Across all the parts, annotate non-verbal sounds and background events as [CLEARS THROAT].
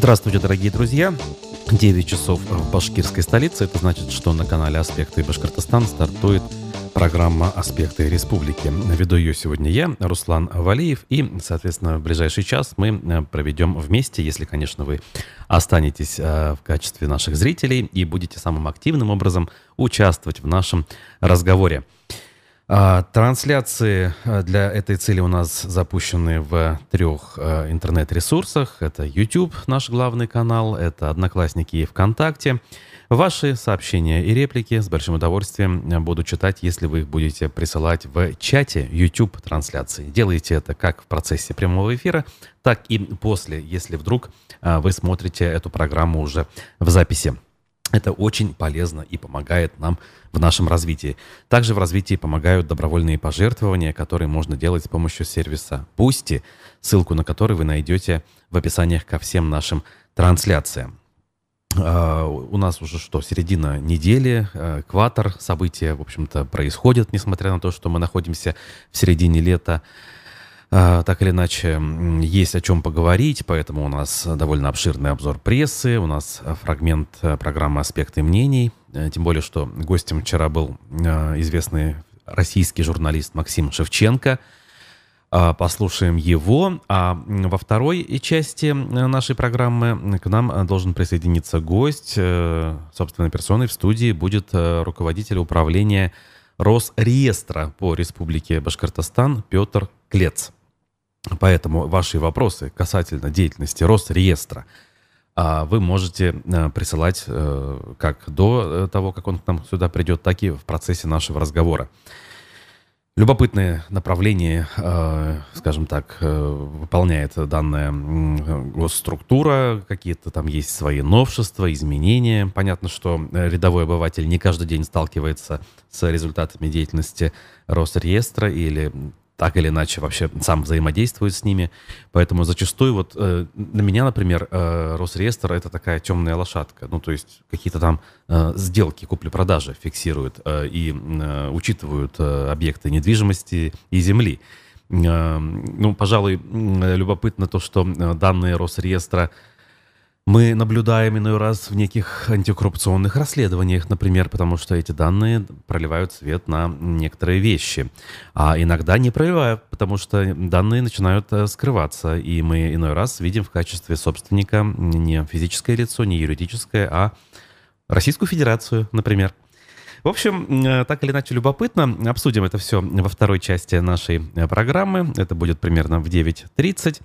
Здравствуйте, дорогие друзья. 9 часов в башкирской столице. Это значит, что на канале «Аспекты Башкортостан» стартует программа «Аспекты республики». Веду ее сегодня я, Руслан Валиев, и, соответственно, в ближайший час мы э, проведем вместе, если, конечно, вы останетесь э, в качестве наших зрителей и будете самым активным образом участвовать в нашем разговоре. А, трансляции э, для этой цели у нас запущены в трех э, интернет-ресурсах. Это YouTube, наш главный канал, это Одноклассники и ВКонтакте. Ваши сообщения и реплики с большим удовольствием буду читать, если вы их будете присылать в чате YouTube трансляции. Делайте это как в процессе прямого эфира, так и после, если вдруг вы смотрите эту программу уже в записи. Это очень полезно и помогает нам в нашем развитии. Также в развитии помогают добровольные пожертвования, которые можно делать с помощью сервиса Boosty, ссылку на который вы найдете в описаниях ко всем нашим трансляциям. Uh, у нас уже что, середина недели, экватор, события, в общем-то, происходят, несмотря на то, что мы находимся в середине лета. А, так или иначе, есть о чем поговорить, поэтому у нас довольно обширный обзор прессы, у нас фрагмент э, программы «Аспекты мнений», э, тем более, что гостем вчера был э, известный российский журналист Максим Шевченко. А, послушаем его. А во второй части нашей программы к нам должен присоединиться гость. Собственной персоной в студии будет руководитель управления Росреестра по Республике Башкортостан Петр Клец. Поэтому ваши вопросы касательно деятельности Росреестра а, вы можете э, присылать э, как до э, того, как он к нам сюда придет, так и в процессе нашего разговора. Любопытное направление, скажем так, выполняет данная госструктура, какие-то там есть свои новшества, изменения. Понятно, что рядовой обыватель не каждый день сталкивается с результатами деятельности Росреестра или так или иначе вообще сам взаимодействует с ними. Поэтому зачастую вот э, на меня, например, э, Росреестр это такая темная лошадка. Ну, то есть какие-то там э, сделки купли-продажи фиксируют э, и э, учитывают э, объекты недвижимости и земли. Э, ну, пожалуй, любопытно то, что э, данные Росреестра мы наблюдаем иной раз в неких антикоррупционных расследованиях, например, потому что эти данные проливают свет на некоторые вещи. А иногда не проливают, потому что данные начинают э, скрываться. И мы иной раз видим в качестве собственника не физическое лицо, не юридическое, а Российскую Федерацию, например. В общем, э, так или иначе любопытно. Обсудим это все во второй части нашей э, программы. Это будет примерно в 9.30.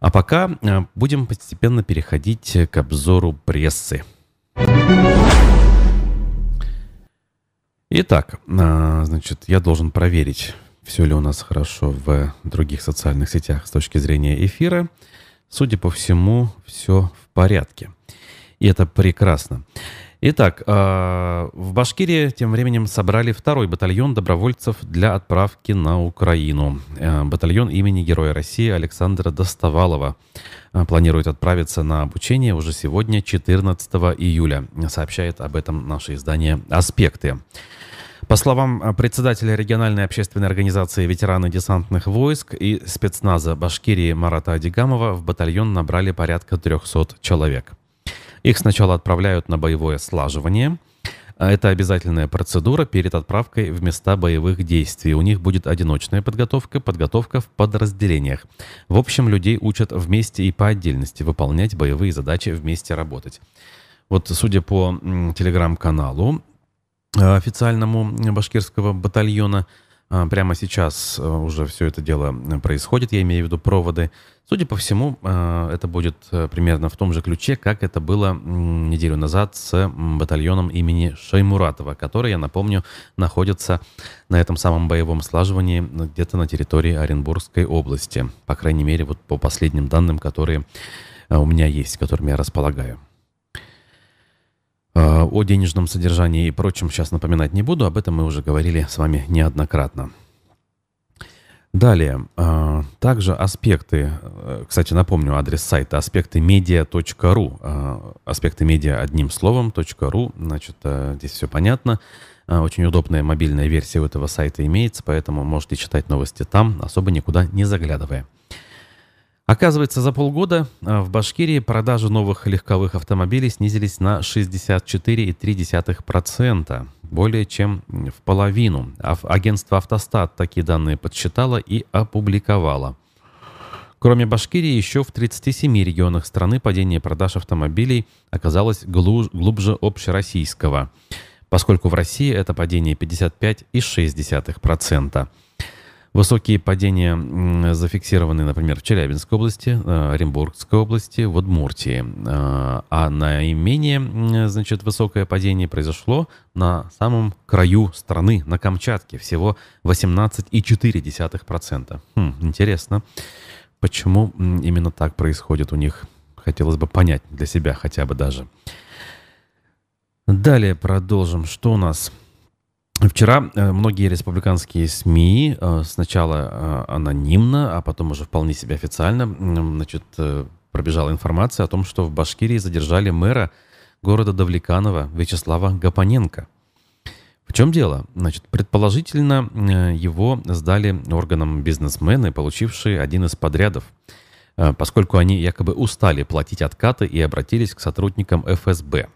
А пока э, будем постепенно переходить к обзору прессы. Итак, э, значит, я должен проверить, все ли у нас хорошо в других социальных сетях с точки зрения эфира. Судя по всему, все в порядке. И это прекрасно. Итак, а, в Башкирии тем временем собрали второй батальон добровольцев для отправки на Украину. Э, батальон имени Героя России Александра Доставалова э, планирует отправиться на обучение уже сегодня, 14 июля. Сообщает об этом наше издание «Аспекты». По словам э, председателя региональной общественной организации ветераны десантных войск и спецназа Башкирии Марата Адигамова в батальон набрали порядка 300 человек. Их сначала отправляют на боевое слаживание. А это обязательная процедура перед отправкой в места боевых действий. У них будет одиночная подготовка, подготовка в подразделениях. В общем, людей учат вместе и по отдельности выполнять боевые задачи, вместе работать. Вот судя по телеграм-каналу э, официальному башкирского батальона, прямо сейчас э, уже все это дело происходит, я имею в виду проводы. Судя по всему, э, это будет э, примерно в том же ключе, как это было неделю назад с батальоном имени Шаймуратова, который, я напомню, находится на этом самом боевом слаживании где-то на территории Оренбургской области. По крайней мере, вот по последним данным, которые у меня есть, которыми я располагаю. Э, о денежном содержании и прочем сейчас напоминать не буду, об этом мы уже говорили с вами неоднократно. Далее, э, также аспекты, э, кстати, напомню адрес сайта аспекты медиа.ру, аспекты медиа одним словом .ру, значит, здесь все понятно. Очень удобная мобильная версия у этого сайта имеется, поэтому можете читать новости там, особо никуда не заглядывая. Оказывается, за полгода а, в Башкирии продажи новых легковых автомобилей снизились на 64,3%, более чем в половину. Агентство «Автостат» такие данные подсчитало и опубликовало. Кроме Башкирии, еще в 37 регионах страны падение продаж автомобилей оказалось глубже общероссийского, поскольку в России это падение 55,6%. Высокие падения зафиксированы, например, в Челябинской области, э, Оренбургской области, в Удмуртии. Э, а наименее, значит, высокое падение произошло на самом краю страны, на Камчатке, всего 18,4%. Хм, интересно. Почему именно так происходит у них? Хотелось бы понять для себя хотя бы даже. Далее продолжим. Что у нас? Вчера э, многие республиканские СМИ э, сначала э, анонимно, а потом уже вполне себе официально значит, пробежала информация о том, что в Башкирии задержали мэра города Давлеканова Вячеслава Гапоненко. В чем дело? Значит, предположительно, его сдали органам бизнесмены, получившие один из подрядов, поскольку они якобы устали платить откаты и обратились к сотрудникам ФСБ.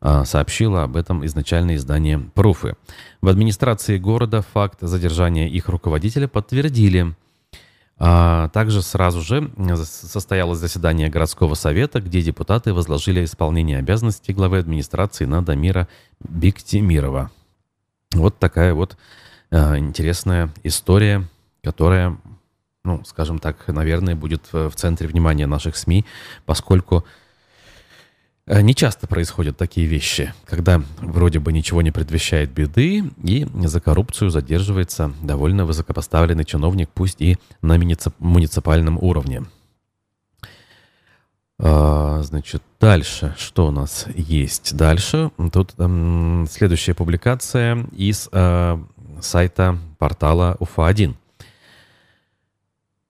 Э, сообщило об этом изначальное издание «Пруфы». В администрации города факт задержания их руководителя подтвердили. А также сразу же состоялось заседание городского совета, где депутаты возложили исполнение обязанностей главы администрации на Дамира Биктимирова. Вот такая вот э, интересная история, которая, ну, скажем так, наверное, будет в центре внимания наших СМИ, поскольку не часто происходят такие вещи, когда вроде бы ничего не предвещает беды, и за коррупцию задерживается довольно высокопоставленный чиновник, пусть и на муниципальном уровне. А, значит, дальше, что у нас есть дальше? Тут эм, следующая публикация из э, сайта портала УФА-1.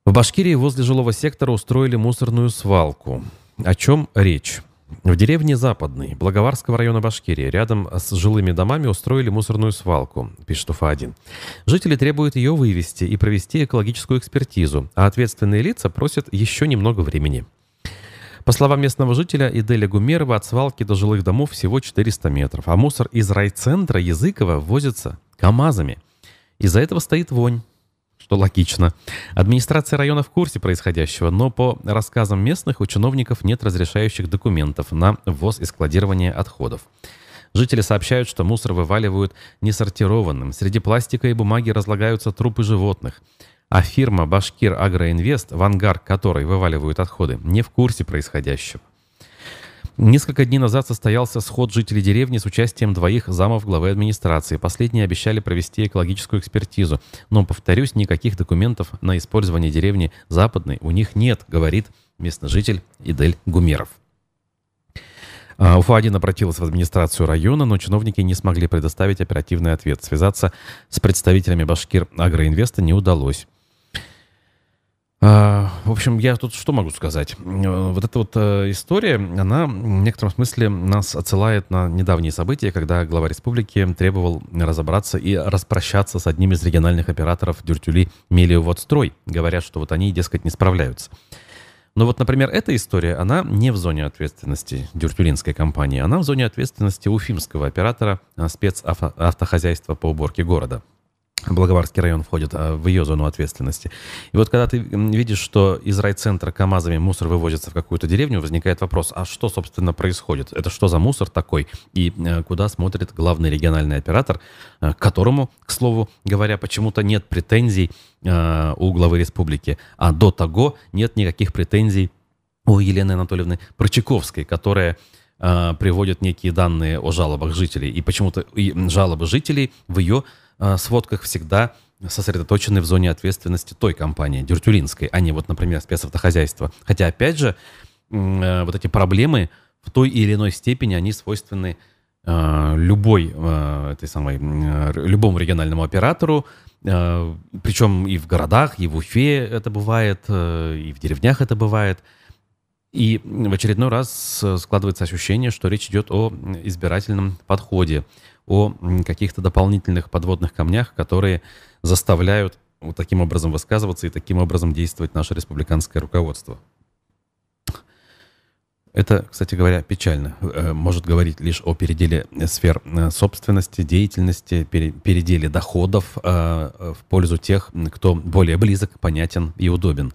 В Башкирии возле жилого сектора устроили мусорную свалку. О чем речь? В деревне Западный Благоварского района Башкирии рядом с жилыми домами устроили мусорную свалку, пишет УФА-1. Жители требуют ее вывести и провести экологическую экспертизу, а ответственные лица просят еще немного времени – по словам местного жителя Иделя Гумерова, от свалки до жилых домов всего 400 метров, а мусор из райцентра Языкова возится КАМАЗами. Из-за этого стоит вонь что логично. Администрация района в курсе происходящего, но по рассказам местных у чиновников нет разрешающих документов на ввоз и складирование отходов. Жители сообщают, что мусор вываливают несортированным. Среди пластика и бумаги разлагаются трупы животных. А фирма «Башкир Агроинвест», в ангар которой вываливают отходы, не в курсе происходящего. Несколько дней назад состоялся сход жителей деревни с участием двоих замов главы администрации. Последние обещали провести экологическую экспертизу. Но, повторюсь, никаких документов на использование деревни Западной у них нет, говорит местный житель Идель Гумеров. А, Уфа-1 обратилась в администрацию района, но чиновники не смогли предоставить оперативный ответ. Связаться с представителями Башкир Агроинвеста не удалось. А, в общем, я тут что могу сказать? Вот эта вот э, история, она в некотором смысле нас отсылает на недавние события, когда глава республики требовал разобраться и распрощаться с одним из региональных операторов Дюртюли Мелиоводстрой, говоря, что вот они, дескать, не справляются. Но вот, например, эта история, она не в зоне ответственности дюртюлинской компании, она в зоне ответственности уфимского оператора э, спецавтохозяйства по уборке города. Благоварский район входит а, в ее зону ответственности. И вот когда ты видишь, что из райцентра КАМАЗами мусор вывозится в какую-то деревню, возникает вопрос, а что, собственно, происходит? Это что за мусор такой? И э, куда смотрит главный региональный оператор, э, к которому, к слову говоря, почему-то нет претензий э, у главы республики, а до того нет никаких претензий у Елены Анатольевны Прочаковской, которая приводит некие данные о жалобах жителей. И почему-то жалобы жителей в ее сводках всегда сосредоточены в зоне ответственности той компании, дюртюлинской, а не вот, например, спецавтохозяйства. Хотя, опять же, э, вот эти проблемы в той или иной степени, они свойственны э, любой, этой самой, любому региональному оператору, причем и в городах, и в Уфе это бывает, и в деревнях это бывает. И в очередной раз складывается ощущение, что речь идет о избирательном подходе, о каких-то дополнительных подводных камнях, которые заставляют вот таким образом высказываться и таким образом действовать наше республиканское руководство. Это, кстати говоря, печально. Э, может говорить лишь о переделе сфер э, собственности, деятельности, переделе доходов в пользу тех, кто более близок, понятен и удобен.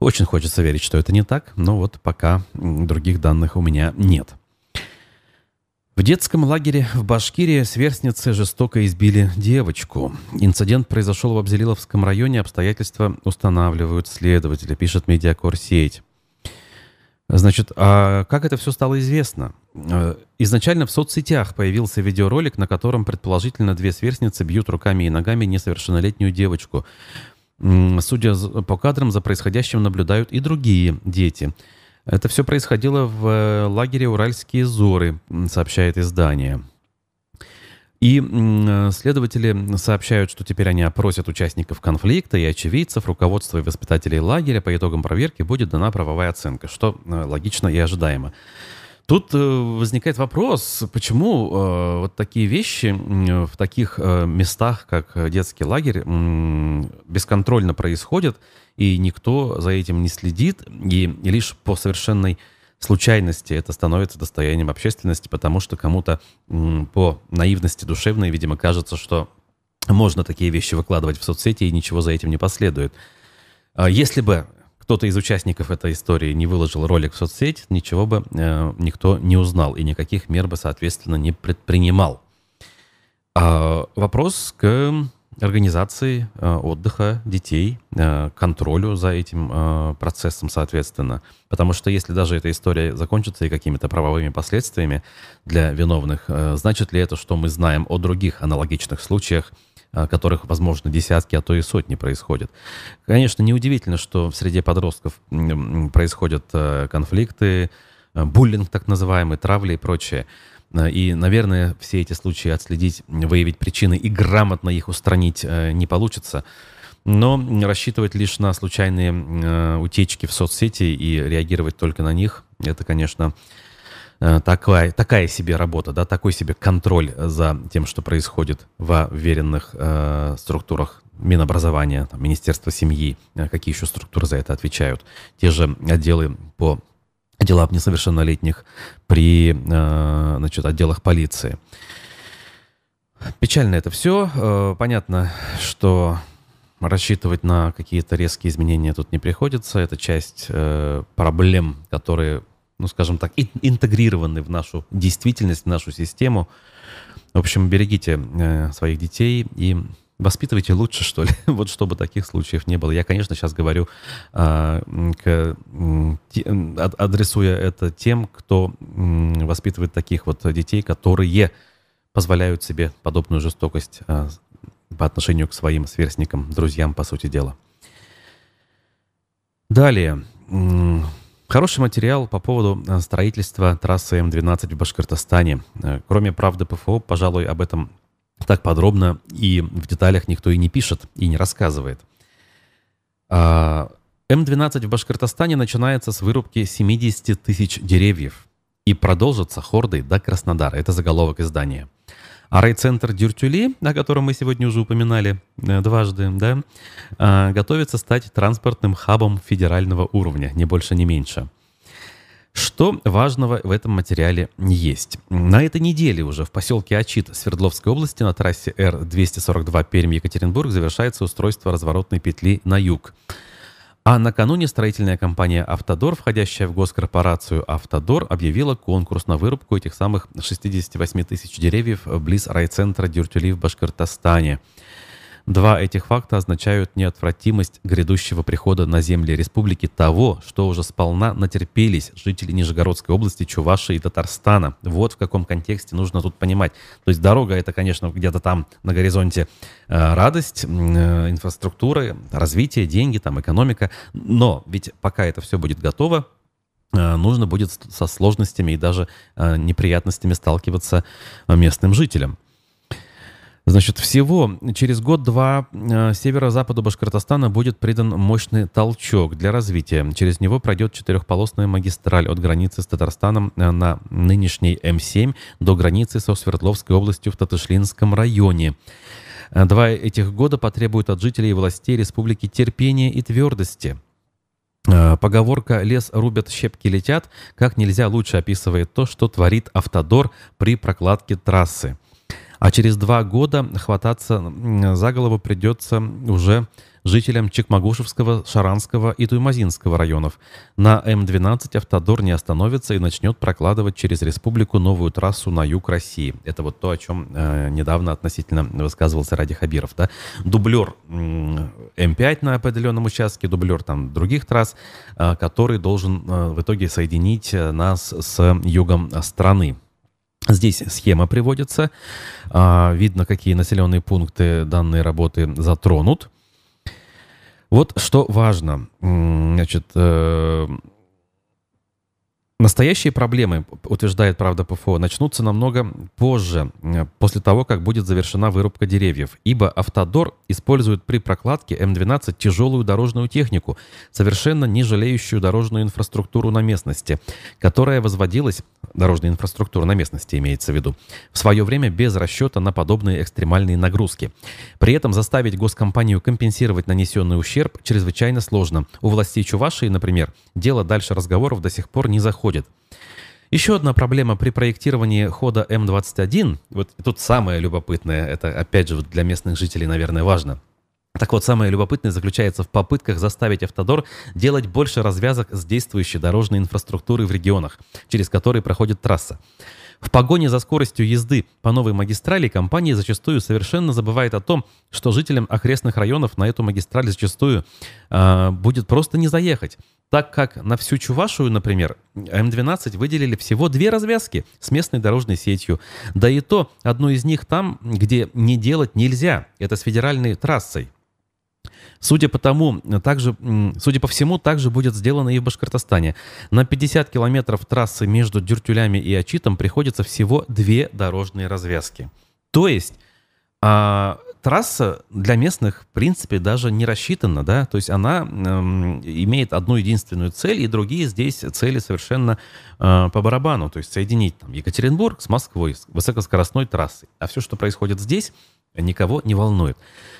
Очень хочется верить, что это не так, но вот пока других данных у меня нет. В детском лагере в Башкирии сверстницы жестоко избили девочку. Инцидент произошел в Абзелиловском районе, обстоятельства устанавливают следователи, пишет Медиакорсеть. Значит, а как это все стало известно? Э, изначально в соцсетях появился видеоролик, на котором предположительно две сверстницы бьют руками и ногами несовершеннолетнюю девочку. Судя по кадрам, за происходящим наблюдают и другие дети. Это все происходило в э, лагере «Уральские зоры», сообщает издание. И э, следователи сообщают, что теперь они опросят участников конфликта и очевидцев, руководство и воспитателей лагеря. По итогам проверки будет дана правовая оценка, что э, логично и ожидаемо. Тут возникает вопрос, почему вот такие вещи в таких местах, как детский лагерь, бесконтрольно происходят, и никто за этим не следит, и лишь по совершенной случайности это становится достоянием общественности, потому что кому-то по наивности душевной, видимо, кажется, что можно такие вещи выкладывать в соцсети, и ничего за этим не последует. А если бы кто-то из участников этой истории не выложил ролик в соцсеть, ничего бы э, никто не узнал и никаких мер бы, соответственно, не предпринимал. А вопрос к организации э, отдыха детей, э, контролю за этим э, процессом, соответственно. Потому что если даже эта история закончится и какими-то правовыми последствиями для виновных, значит ли это, что мы знаем о других аналогичных случаях, которых, возможно, десятки, а то и сотни происходят. Конечно, неудивительно, что в среде подростков происходят конфликты, буллинг так называемый, травли и прочее. Э, и, наверное, все эти случаи отследить, выявить причины и грамотно их устранить не получится. Но рассчитывать лишь на случайные утечки в соцсети и реагировать только на них, это, конечно, Э, такая, такая себе работа, да, такой себе контроль за тем, что происходит в веренных э, структурах Минобразования, Министерства семьи, э, какие еще структуры за это отвечают. Те же отделы по делам несовершеннолетних при э, значит, отделах полиции. Печально это все. Э, понятно, что рассчитывать на какие-то резкие изменения тут не приходится. Это часть э, проблем, которые ну, скажем так, интегрированы в нашу действительность, в нашу систему. В общем, берегите своих детей и воспитывайте лучше, что ли, [LAUGHS] вот чтобы таких случаев не было. Я, конечно, сейчас говорю, э, к, э, адресуя это тем, кто э, воспитывает таких вот детей, которые позволяют себе подобную жестокость э, по отношению к своим сверстникам, друзьям, по сути дела. Далее. Хороший материал по поводу э, строительства трассы М12 в Башкортостане. Э, кроме правды ПФО, пожалуй, об этом так подробно и в деталях никто и не пишет, и не рассказывает. А, М12 в Башкортостане начинается с вырубки 70 тысяч деревьев и продолжится хордой до Краснодара. Это заголовок издания. А райцентр Дюртюли, о котором мы сегодня уже упоминали э, дважды, да, э, готовится стать транспортным хабом федерального уровня, не больше, не меньше. Что важного в этом материале есть? На этой неделе уже в поселке Ачит Свердловской области на трассе Р-242 Пермь-Екатеринбург завершается устройство разворотной петли на юг. А накануне строительная компания «Автодор», входящая в госкорпорацию «Автодор», объявила конкурс на вырубку этих самых 68 тысяч деревьев близ райцентра Дюртюли в Башкортостане – Два этих факта означают неотвратимость грядущего прихода на земли республики того, что уже сполна натерпелись жители Нижегородской области, Чувашии и Татарстана. Вот в каком контексте нужно тут понимать. То есть дорога это, конечно, где-то там на горизонте э, радость, э, инфраструктура, развитие, деньги, там экономика. Но ведь пока это все будет готово, э, нужно будет со сложностями и даже неприятностями сталкиваться местным жителям. Значит, всего через год-два э, северо-западу Башкортостана будет придан мощный толчок для развития. Через него пройдет четырехполосная магистраль от границы с Татарстаном э, на нынешней М7 до границы со Свердловской областью в Татышлинском районе. Два этих года потребуют от жителей и властей республики терпения и твердости. Поговорка «лес рубят, щепки летят» как нельзя лучше описывает то, что творит автодор при прокладке трассы. А через два года хвататься за голову придется уже жителям Чекмагушевского, Шаранского и Туймазинского районов. На М-12 автодор не остановится и начнет прокладывать через республику новую трассу на юг России. Это вот то, о чем э, недавно относительно высказывался Ради Хабиров. Да? Дублер М5 на определенном участке, дублер там других трасс, э, который должен э, в итоге соединить э, нас с югом страны. Здесь схема приводится. А, видно, какие населенные пункты данной работы затронут. Вот что важно. Значит, э, Настоящие проблемы, утверждает правда ПФО, начнутся намного позже, э, после того, как будет завершена вырубка деревьев, ибо Автодор использует при прокладке М12 тяжелую дорожную технику, совершенно не жалеющую дорожную инфраструктуру на местности, которая возводилась, дорожная инфраструктура на местности имеется в виду, в свое время без расчета на подобные экстремальные нагрузки. При этом заставить госкомпанию компенсировать нанесенный ущерб чрезвычайно сложно. У властей Чувашии, например, дело дальше разговоров до сих пор не заходит происходит. Еще одна проблема при проектировании хода М21, вот тут самое любопытное, это опять же для местных жителей, наверное, важно. Так вот, самое любопытное заключается в попытках заставить Автодор делать больше развязок с действующей дорожной инфраструктурой в регионах, через которые проходит трасса. В погоне за скоростью езды по новой магистрали компания зачастую совершенно забывает о том, что жителям окрестных районов на эту магистраль зачастую э, будет просто не заехать. Так как на всю Чувашию, например, М12 выделили всего две развязки с местной дорожной сетью. Да и то одну из них там, где не делать нельзя. Это с федеральной трассой. Судя по тому, также, судя по всему, также будет сделано и в Башкортостане. На 50 километров трассы между Дюртюлями и Ачитом приходится всего две дорожные развязки. То есть а, трасса для местных, в принципе, даже не рассчитана, да, то есть она эм, имеет одну единственную цель, и другие здесь цели совершенно э, по барабану, то есть соединить там, Екатеринбург с Москвой, с высокоскоростной трассой. А все, что происходит здесь, никого не волнует.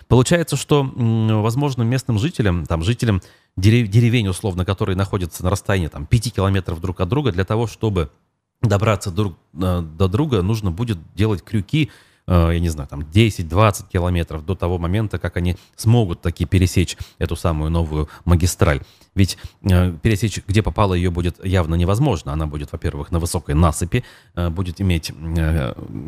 Получается, что, возможно, местным жителям, там, жителям дерев, деревень, условно, которые находятся на расстоянии там, 5 километров друг от друга, для того, чтобы добраться друг, э, до друга, нужно будет делать крюки, э, я не знаю, там 10-20 километров до того момента, как они смогут таки пересечь эту самую новую магистраль. Ведь э, пересечь, где попало, ее будет явно невозможно. Она будет, во-первых, на высокой насыпи, будет иметь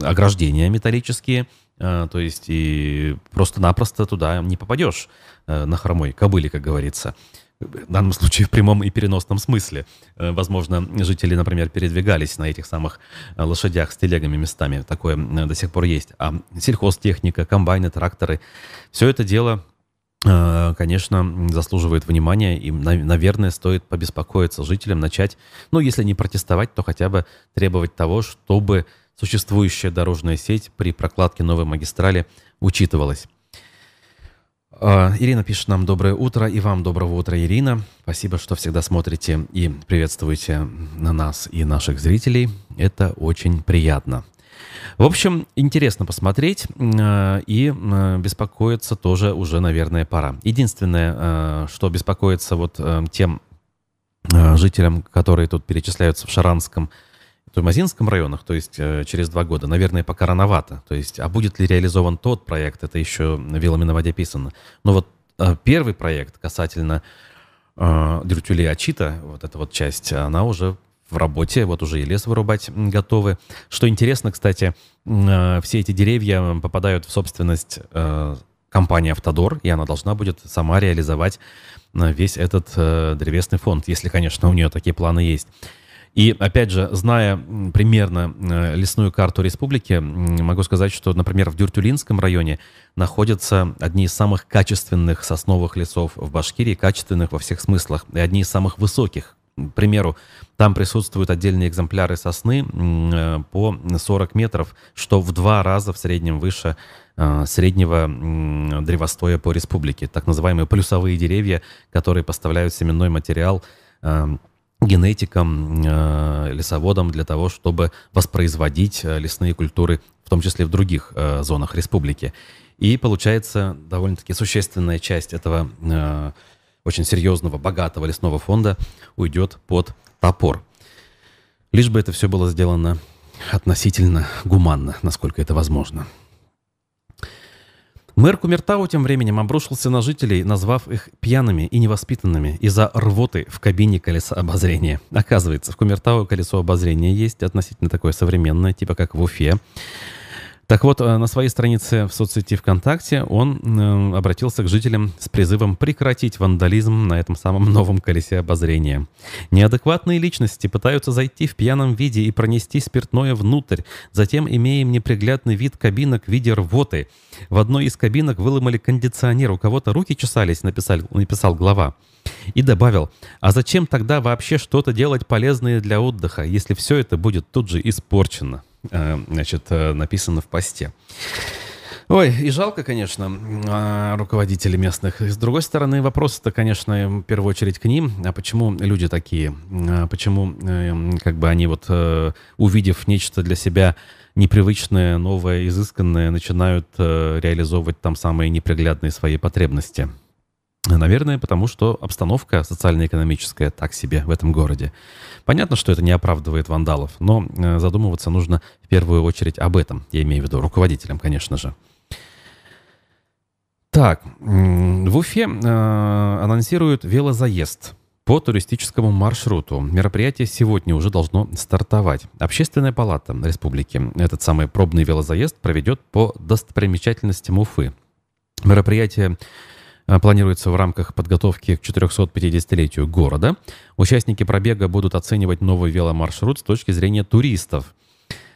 ограждения металлические, то есть и просто-напросто туда не попадешь э, на хромой кобыле, как говорится. В данном случае в прямом и переносном смысле. Э, возможно, жители, например, передвигались на этих самых э, лошадях с телегами местами. Такое э, до сих пор есть. А сельхозтехника, комбайны, тракторы, все это дело Э, конечно, заслуживает внимания, и, наверное, стоит побеспокоиться жителям, начать, ну, если не протестовать, то хотя бы требовать того, чтобы существующая дорожная сеть при прокладке новой магистрали учитывалась. Э, Ирина пишет нам «Доброе утро», и вам доброго утра, Ирина. Спасибо, что всегда смотрите и приветствуете на нас и наших зрителей. Это очень приятно. В общем, интересно посмотреть э, и э, беспокоиться тоже уже, наверное, пора. Единственное, что беспокоится вот тем жителям, которые тут перечисляются в Шаранском Туймазинском районах, то есть через два года, наверное, пока рановато. То есть, а будет ли реализован тот проект, это еще вилами на воде писано. Но вот первый проект касательно Дюртюли Ачита, вот эта вот часть, она уже в работе, вот уже и лес вырубать готовы. Что интересно, кстати, э, все эти деревья попадают в собственность э, компании «Автодор», и она должна будет сама реализовать э, весь этот древесный фонд, если, конечно, у нее такие планы есть. И, опять же, зная примерно лесную карту республики, могу сказать, что, например, в Дюртюлинском районе находятся одни из самых качественных сосновых лесов в Башкирии, качественных во всех смыслах, и одни из самых высоких к примеру, там присутствуют отдельные экземпляры сосны э, по 40 метров, что в два раза в среднем выше э, среднего древостоя по республике. Так называемые плюсовые деревья, которые поставляют семенной материал э, генетикам, лесоводам для того, чтобы воспроизводить лесные культуры, в том числе в других зонах республики. И получается довольно-таки существенная часть этого э, очень серьезного, богатого лесного фонда уйдет под топор. Лишь бы это все было сделано относительно гуманно, насколько это возможно. Мэр Кумертау тем временем обрушился на жителей, назвав их пьяными и невоспитанными из-за рвоты в кабине колеса обозрения. Оказывается, в Кумертау колесо обозрения есть относительно такое современное, типа как в Уфе. Так вот, э, на своей странице в соцсети ВКонтакте он э, обратился к жителям с призывом прекратить вандализм на этом самом новом колесе обозрения. Неадекватные личности пытаются зайти в пьяном виде и пронести спиртное внутрь. Затем, имея неприглядный вид кабинок в виде рвоты, в одной из кабинок выломали кондиционер, у кого-то руки чесались, написал, написал глава. И добавил, а зачем тогда вообще что-то делать полезное для отдыха, если все это будет тут же испорчено? Э, значит, э, написано в посте. Ой, и жалко, конечно, а, руководителей местных. С другой стороны, вопрос-то, конечно, в первую очередь к ним. А почему люди такие? А почему, э, как бы они вот, увидев нечто для себя непривычное, новое, изысканное, начинают реализовывать там самые неприглядные свои потребности? Наверное, потому что обстановка социально-экономическая так себе в этом городе. Понятно, что это не оправдывает вандалов, но э, задумываться нужно в первую очередь об этом. Я имею в виду руководителям, конечно же. Так, в Уфе э, анонсируют велозаезд по туристическому маршруту. Мероприятие сегодня уже должно стартовать. Общественная палата республики этот самый пробный велозаезд проведет по достопримечательностям Уфы. Мероприятие планируется в рамках подготовки к 450-летию города. Участники пробега будут оценивать новый веломаршрут с точки зрения туристов.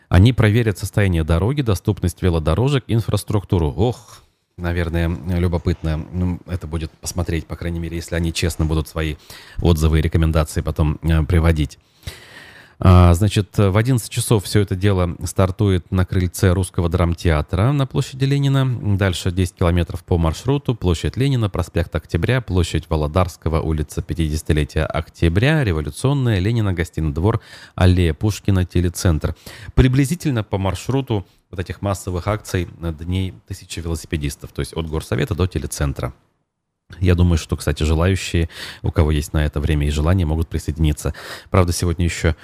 Они проверят состояние дороги, доступность велодорожек, инфраструктуру. Ох, наверное, любопытно ну, это будет посмотреть, по крайней мере, если они честно будут свои отзывы и рекомендации потом э, приводить. А, значит, в 11 часов все это дело стартует на крыльце Русского драмтеатра на площади Ленина. Дальше 10 километров по маршруту. Площадь Ленина, проспект Октября, площадь Володарского, улица 50-летия Октября, Революционная, Ленина, Гостиный двор, аллея Пушкина, телецентр. Приблизительно по маршруту вот этих массовых акций дней тысячи велосипедистов, то есть от горсовета до телецентра. Я думаю, что, кстати, желающие, у кого есть на это время и желание, могут присоединиться. Правда, сегодня еще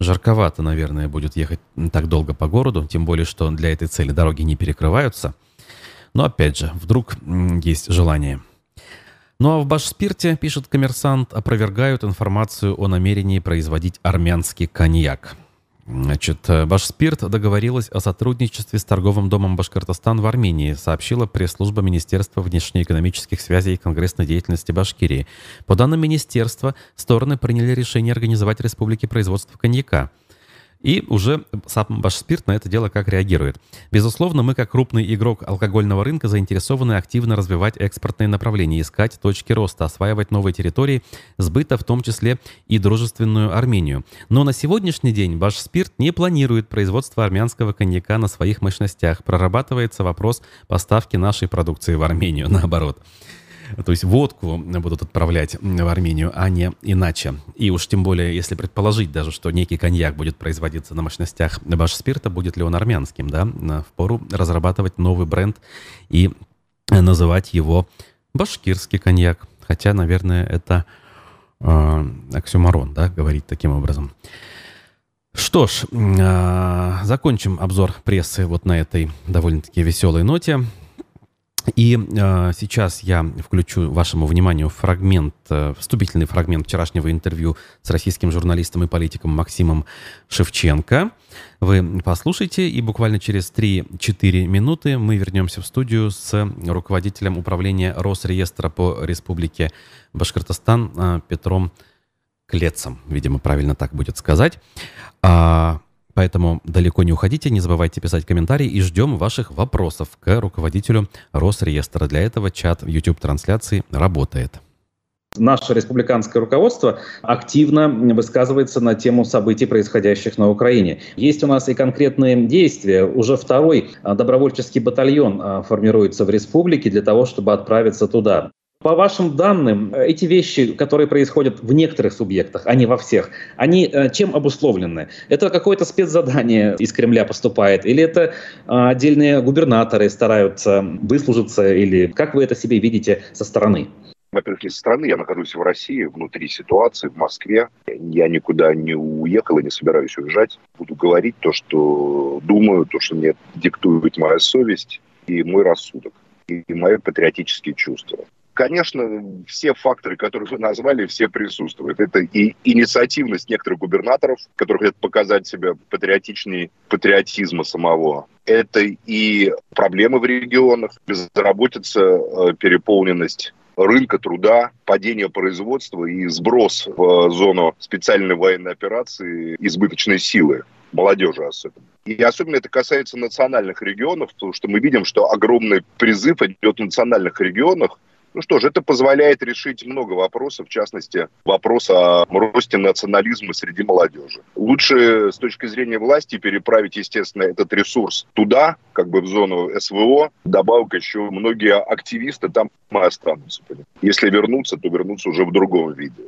Жарковато, наверное, будет ехать так долго по городу, тем более, что для этой цели дороги не перекрываются. Но опять же, вдруг есть желание. Ну а в Башспирте, пишет коммерсант, опровергают информацию о намерении производить армянский коньяк. Значит, э, Башспирт договорилась о сотрудничестве с торговым домом Башкортостан в Армении, сообщила пресс-служба Министерства внешнеэкономических связей и конгрессной деятельности Башкирии. По данным министерства, стороны приняли решение организовать республике производство коньяка – и уже сам Башспирт на это дело как реагирует. Безусловно, мы как крупный игрок алкогольного рынка заинтересованы активно развивать экспортные направления, искать точки роста, осваивать новые территории сбыта, в том числе и дружественную Армению. Но на сегодняшний день Башспирт не планирует производство армянского коньяка на своих мощностях. Прорабатывается вопрос поставки нашей продукции в Армению, [LAUGHS] наоборот. То есть водку будут отправлять в Армению, а не иначе. И уж тем более, если предположить даже, что некий коньяк будет производиться на мощностях Башспирта, будет ли он армянским, да? Впору разрабатывать новый бренд и называть его башкирский коньяк. Хотя, наверное, это э, оксюмарон, да, говорить таким образом. Что ж, э, закончим обзор прессы вот на этой довольно-таки веселой ноте. И э, сейчас я включу вашему вниманию фрагмент, э, вступительный фрагмент вчерашнего интервью с российским журналистом и политиком Максимом Шевченко. Вы послушайте, и буквально через 3-4 минуты мы вернемся в студию с руководителем управления Росреестра по Республике Башкортостан э, Петром Клецом. Видимо, правильно так будет сказать. А, Поэтому далеко не уходите, не забывайте писать комментарии и ждем ваших вопросов к руководителю Росреестра. Для этого чат YouTube-трансляции работает. Наше республиканское руководство активно высказывается на тему событий, происходящих на Украине. Есть у нас и конкретные действия. Уже второй добровольческий батальон а, формируется в республике для того, чтобы отправиться туда. По вашим данным, эти вещи, которые происходят в некоторых субъектах, а не во всех, они э, чем обусловлены? Это какое-то спецзадание из Кремля поступает? Или это э, отдельные губернаторы стараются выслужиться? Или как вы это себе видите со стороны? Во-первых, со стороны, я нахожусь в России, внутри ситуации, в Москве. Я никуда не уехал и не собираюсь уезжать. Буду говорить то, что думаю, то, что мне диктует моя совесть и мой рассудок, и мои патриотические чувства. Конечно, все факторы, которые вы назвали, все присутствуют. Это и инициативность некоторых губернаторов, которые хотят показать себя патриотичнее патриотизма самого. Это и проблемы в регионах, безработица, э, переполненность рынка труда, падение производства и сброс в зону специальной военной операции избыточной силы молодежи особенно. И особенно это касается национальных регионов, потому что мы видим, что огромный призыв идет в национальных регионах ну что ж, это позволяет решить много вопросов, в частности, вопрос о росте национализма среди молодежи. Лучше с точки зрения власти переправить, естественно, этот ресурс туда, как бы в зону СВО, добавок еще многие активисты там останутся. Если вернуться, то вернуться уже в другом виде.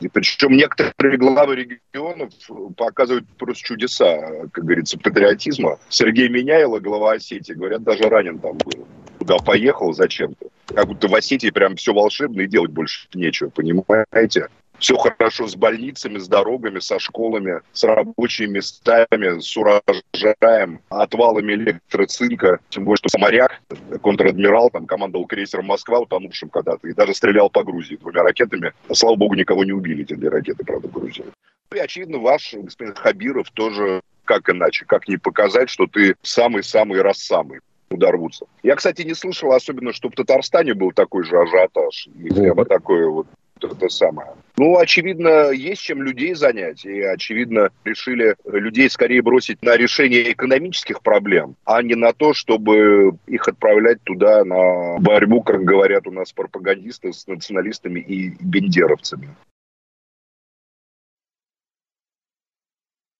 И причем некоторые главы регионов показывают просто чудеса, как говорится, патриотизма. Сергей Меняйло, глава Осетии, говорят, даже ранен там был. Туда поехал зачем-то. Как будто в Осетии прям все волшебно и делать больше нечего, понимаете? все хорошо с больницами, с дорогами, со школами, с рабочими местами, с урожаем, отвалами электроцинка. Тем более, что моряк, контр-адмирал, там командовал крейсером «Москва», утонувшим когда-то, и даже стрелял по Грузии двумя ракетами. Слава богу, никого не убили эти две ракеты, правда, в Грузии. И, очевидно, ваш господин Хабиров тоже как иначе, как не показать, что ты самый-самый раз самый удорвутся. Я, кстати, не слышал особенно, что в Татарстане был такой же ажиотаж. И прямо такое вот это самое. Ну, очевидно, есть чем людей занять. И, очевидно, решили людей скорее бросить на решение экономических проблем, а не на то, чтобы их отправлять туда на борьбу, как говорят у нас пропагандисты, с националистами и бендеровцами.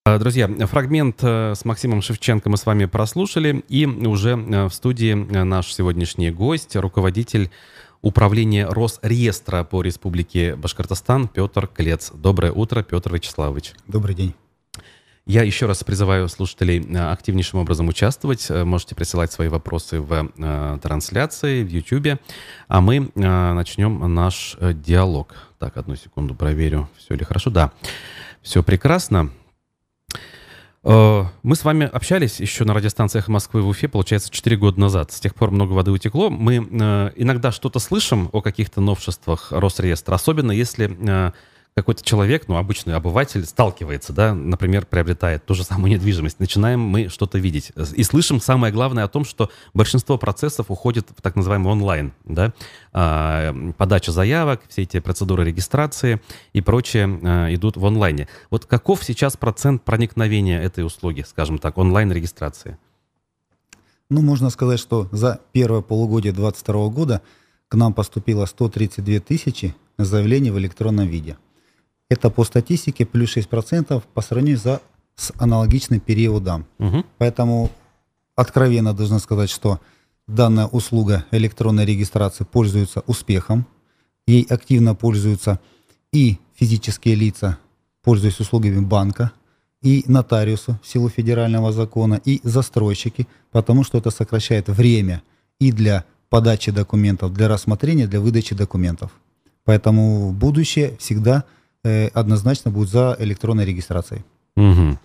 Друзья, фрагмент э, с Максимом Шевченко мы с вами прослушали, и уже э, в студии э, наш сегодняшний гость, руководитель управления Росреестра по Республике Башкортостан Петр Клец. Доброе утро, Петр Вячеславович. Добрый день. Я еще раз призываю слушателей активнейшим образом участвовать. Можете присылать свои вопросы в э, трансляции в YouTube, а мы э, начнем наш диалог. Так, одну секунду проверю, все ли хорошо. Да, все прекрасно. Э, мы с вами общались еще на радиостанциях Москвы в Уфе, получается, 4 года назад. С тех пор много воды утекло. Мы э, иногда что-то слышим о каких-то новшествах Росреестра, особенно если э, какой-то человек, ну, обычный обыватель, сталкивается, да, например, приобретает ту же самую [LAUGHS] недвижимость, начинаем мы что-то видеть. И слышим самое главное о том, что большинство процессов уходит в так называемый онлайн, да, а, подача заявок, все эти процедуры регистрации и прочее а, идут в онлайне. Вот каков сейчас процент проникновения этой услуги, скажем так, онлайн-регистрации? Ну, можно сказать, что за первое полугодие 2022 года к нам поступило 132 тысячи заявлений в электронном виде. Это по статистике плюс 6% по сравнению за, с аналогичным периодом. Угу. Поэтому откровенно должен сказать, что данная услуга электронной регистрации пользуется успехом. Ей активно пользуются и физические лица, пользуясь услугами банка, и нотариусы в силу федерального закона, и застройщики, потому что это сокращает время и для подачи документов, для рассмотрения, для выдачи документов. Поэтому будущее всегда – однозначно будет за электронной регистрацией. Угу.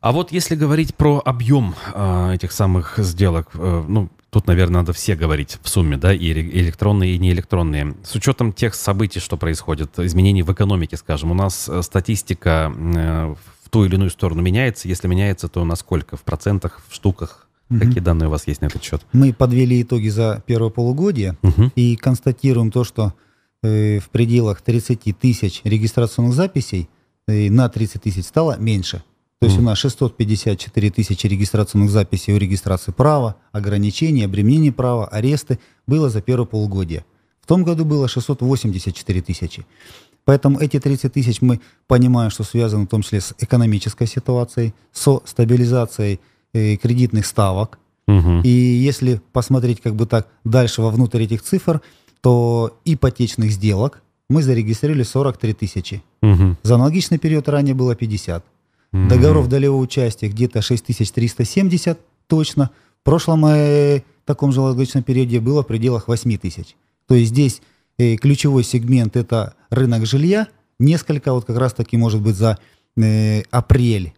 А вот если говорить про объем э, этих самых сделок, э, ну, тут, наверное, надо все говорить в сумме, да, и электронные, и неэлектронные. С учетом тех событий, что происходит, изменений в экономике, скажем, у нас э, статистика э, в ту или иную сторону меняется. Если меняется, то насколько? В процентах, в штуках? Угу. Какие данные у вас есть на этот счет? Мы подвели итоги за первое полугодие угу. и констатируем то, что Э, в пределах 30 тысяч регистрационных записей э, на 30 тысяч стало меньше. То есть mm. у нас 654 тысячи регистрационных записей у регистрации права, ограничений, обременений права, аресты было за первое полугодие. В том году было 684 тысячи. Поэтому эти 30 тысяч мы понимаем, что связаны в том числе с экономической ситуацией, со стабилизацией э, кредитных ставок. Угу. И если посмотреть как бы так дальше вовнутрь этих цифр, то ипотечных сделок мы зарегистрировали 43 тысячи. Мгм. За аналогичный период ранее было 50. Мгм. Договоров долевого участия где-то 6370 точно. В прошлом э, таком же аналогичном периоде было в пределах 8 тысяч. То есть здесь э, ключевой сегмент это рынок жилья. Несколько, вот как раз таки может быть за э, апрель,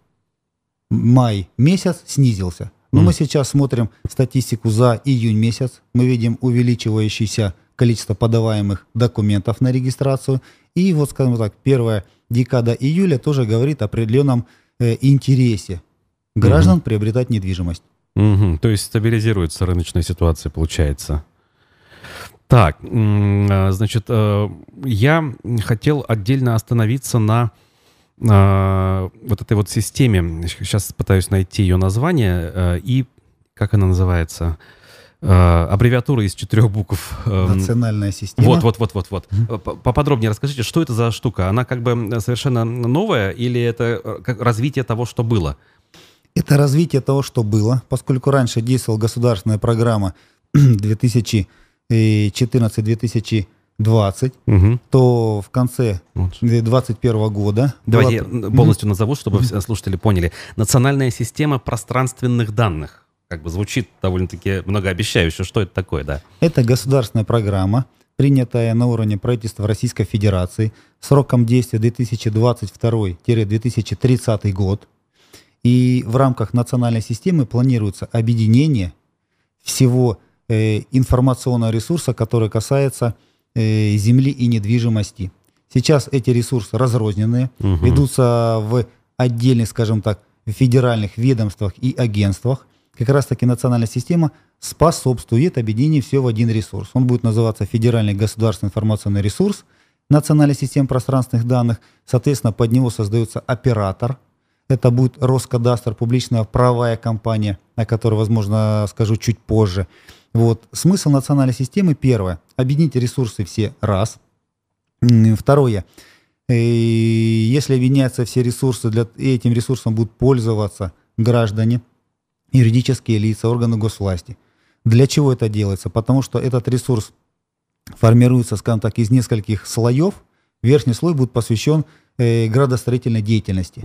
май месяц снизился. Но Мгм. мы сейчас смотрим статистику за июнь месяц. Мы видим увеличивающееся количество подаваемых документов на регистрацию. И вот, скажем так, первая декада июля тоже говорит о определенном э, интересе граждан приобретать недвижимость. Мгм. То есть стабилизируется рыночная ситуация, получается. Так, а, значит, э, я хотел отдельно остановиться на а, вот этой вот системе. Сейчас пытаюсь найти ее название э, и как она называется? Э, Аббревиатура из четырех букв. Эм, Национальная система. Вот, вот, вот, вот, вот. Поподробнее расскажите, что это за штука? Она как бы совершенно новая или это э, развитие того, что было? Это развитие того, что было, поскольку раньше действовала государственная программа [CLEARS THROAT] 2014-2020, Мгм. то в конце Вот. 2021 года... Давайте я была- н- полностью назову, чтобы слушатели поняли. Национальная система пространственных данных. Как бы звучит довольно-таки многообещающе. Что это такое, да? Это государственная программа, принятая на уровне правительства Российской Федерации сроком действия 2022-2030 год. И в рамках национальной системы планируется объединение всего э, информационного ресурса, который касается э, земли и недвижимости. Сейчас эти ресурсы разрозненные, Мгм. ведутся в отдельных, скажем так, федеральных ведомствах и агентствах. Как раз таки национальная система способствует объединению все в один ресурс. Он будет называться Федеральный государственный информационный ресурс национальной системы пространственных данных. Соответственно, под него создается оператор. Это будет Роскадастр, публичная правовая компания, о которой, возможно, скажу чуть позже. Вот. Смысл национальной системы, первое, объединить ресурсы все раз. Второе, э, если объединяются все ресурсы, для, этим ресурсом будут пользоваться граждане, юридические лица, органы госвласти. Для чего это делается? Потому что этот ресурс формируется, скажем так, из нескольких слоев. Верхний слой будет посвящен э, градостроительной деятельности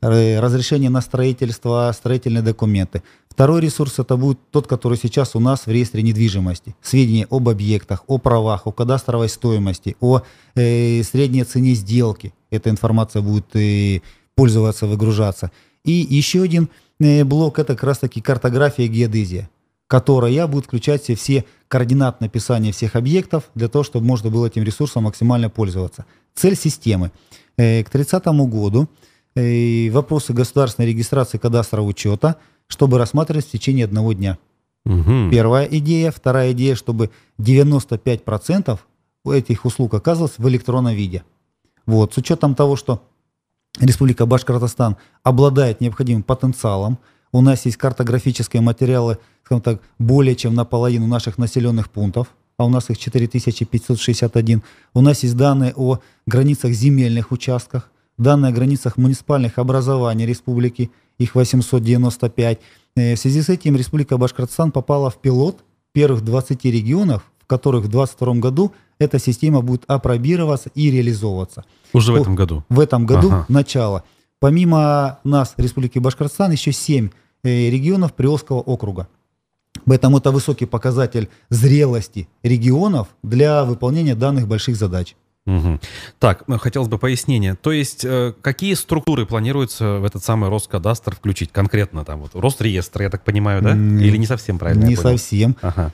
э, разрешение на строительство, строительные документы. Второй ресурс это будет тот, который сейчас у нас в реестре недвижимости. Сведения об объектах, о правах, о кадастровой стоимости, о э, средней цене сделки. Эта информация будет э, пользоваться, выгружаться. И еще один э, блок это как раз таки картография и геодезия, которая будет включать в себя все координат написания всех объектов для того, чтобы можно было этим ресурсом максимально пользоваться. Цель системы. Э, К 30 году э, вопросы государственной регистрации кадастрового учета, чтобы рассматривать в течение одного дня. Мгм. Первая идея. Вторая идея, чтобы 95% этих услуг оказывалось в электронном виде. Вот. С учетом того, что Республика Башкортостан обладает необходимым потенциалом, у нас есть картографические материалы, скажем так, более чем наполовину наших населенных пунктов, а у нас их 4561. У нас есть данные о границах земельных участках, данные о границах муниципальных образований республики, их 895. Э, В связи с этим Республика Башкортостан попала в пилот первых 20 регионов, в которых в 2022 году эта система будет апробироваться и реализовываться. Уже в этом году. В этом году Ага. начало. Помимо нас, Республики Башкортостан, еще 7 э, регионов Приволжского округа. Поэтому это высокий показатель зрелости регионов для выполнения данных больших задач. Мгм. Так, ну, хотелось бы пояснения. То есть, э, какие структуры планируется в этот самый Роскадастр включить конкретно? Там вот Росреестр, я так понимаю, да? Или не совсем правильно? Не совсем. Ага.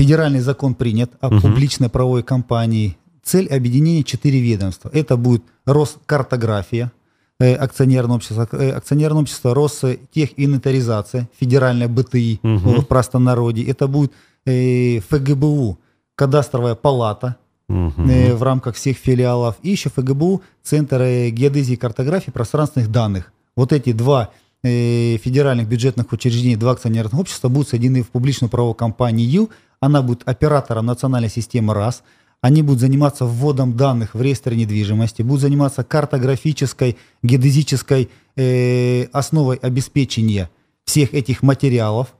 Федеральный закон принят о публичной правовой компании. Цель объединения четыре ведомства. Это будет Роскартография, э, акционерное общество, э, акционерное общество Ростехинвентаризация, федеральная БТИ Мгм. в простонародье. Это будет э, ФГБУ, кадастровая палата э, в рамках всех филиалов. И еще ФГБУ, Центр геодезии и картографии пространственных данных. Вот эти два федеральных бюджетных учреждений, два акционерных общества будут соединены в публичную правовую компанию. Она будет оператором национальной системы РАС. Они будут заниматься вводом данных в реестр недвижимости, будут заниматься картографической, геодезической э, основой обеспечения всех этих материалов.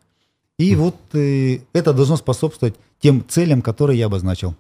И вот э, это должно способствовать тем целям, которые я обозначил.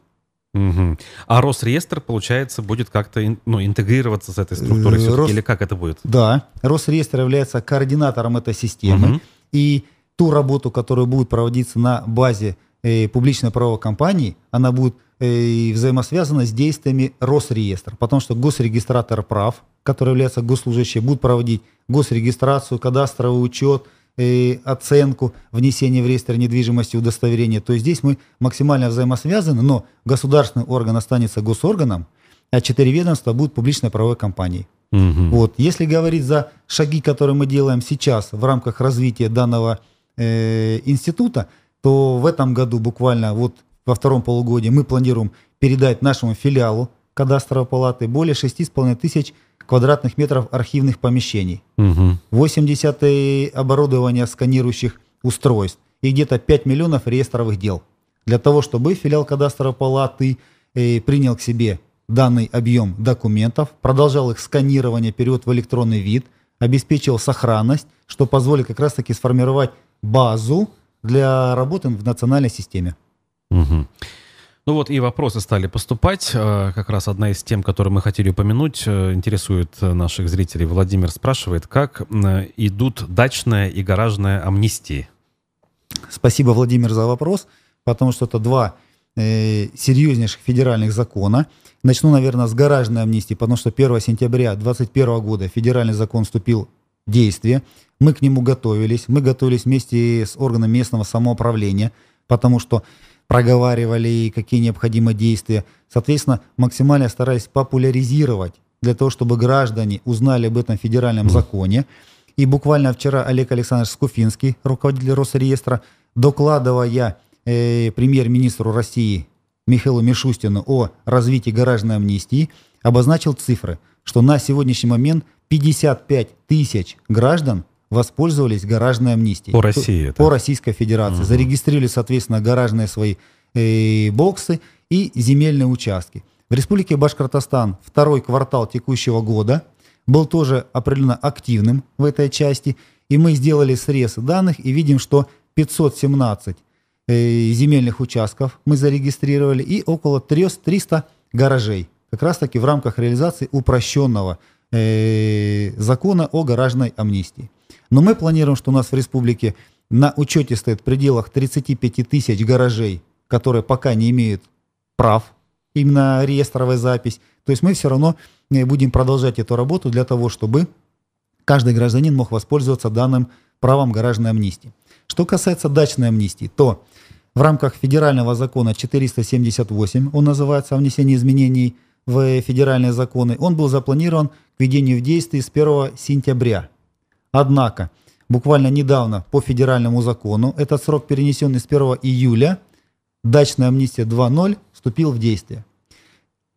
Угу. А Росреестр, получается, будет как-то ну, интегрироваться с этой структурой Э, Рос- или как это будет? Да, Росреестр является координатором этой системы. Мгм. И ту работу, которая будет проводиться на базе э, публичной правовой компании, она будет э, взаимосвязана с действиями Росреестра. Потому что госрегистратор прав, который является госслужащим, будет проводить госрегистрацию, кадастровый учет, э, оценку, внесение в реестр недвижимости, удостоверение. То есть здесь мы максимально взаимосвязаны, но государственный орган останется госорганом, а четыре ведомства будут публичной правовой компанией. Мгм. Вот. Если говорить за шаги, которые мы делаем сейчас в рамках развития данного э, института, то в этом году буквально вот во втором полугодии мы планируем передать нашему филиалу кадастровой палаты более 6,5 тысяч квадратных метров архивных помещений, Мгм. 80 э, оборудования сканирующих устройств и где-то 5 миллионов реестровых дел. Для того, чтобы филиал кадастровой палаты э, принял к себе данный объем документов, продолжал их сканирование, перевод в электронный вид, обеспечил сохранность, что позволит как раз-таки сформировать базу для работы в национальной системе. Мгм. Ну вот и вопросы стали поступать. Э, Как раз одна из тем, которую мы хотели упомянуть, э, интересует э, наших зрителей. Владимир спрашивает, как идут дачная и гаражная амнистии? Спасибо, Владимир, за вопрос, потому что это два серьезнейших федеральных закона. Начну, наверное, с гаражной амнистии, потому что 1 сентября 2021 года федеральный закон вступил действие. Мы к нему готовились. Мы готовились вместе с органами местного самоуправления, потому что проговаривали, какие необходимы действия. Соответственно, максимально старались популяризировать для того, чтобы граждане узнали об этом федеральном законе. И буквально вчера Олег Александрович Скуфинский, руководитель Росреестра, докладывая э, премьер-министру России Михаилу Мишустину о развитии гаражной амнистии, обозначил цифры, что на сегодняшний момент 55 тысяч граждан воспользовались гаражной амнистией. По России это? По Российской Федерации. Мгм. Зарегистрировали, соответственно, гаражные свои э, боксы и земельные участки. В Республике Башкортостан второй квартал текущего года был тоже определенно активным в этой части. И мы сделали срез данных и видим, что 517 э, земельных участков мы зарегистрировали и около 300 гаражей. Как раз таки в рамках реализации упрощенного э, закона о гаражной амнистии. Но мы планируем, что у нас в республике на учете стоит в пределах 35 тысяч гаражей, которые пока не имеют прав, именно реестровая запись. То есть мы все равно э, будем продолжать эту работу для того, чтобы каждый гражданин мог воспользоваться данным правом гаражной амнистии. Что касается дачной амнистии, то в рамках федерального закона 478, он называется о внесении изменений в федеральные законы, он был запланирован к введению в действие с 1 сентября. Однако, буквально недавно по федеральному закону, этот срок перенесенный с 1 июля, дачная амнистия 2.0 вступил в действие.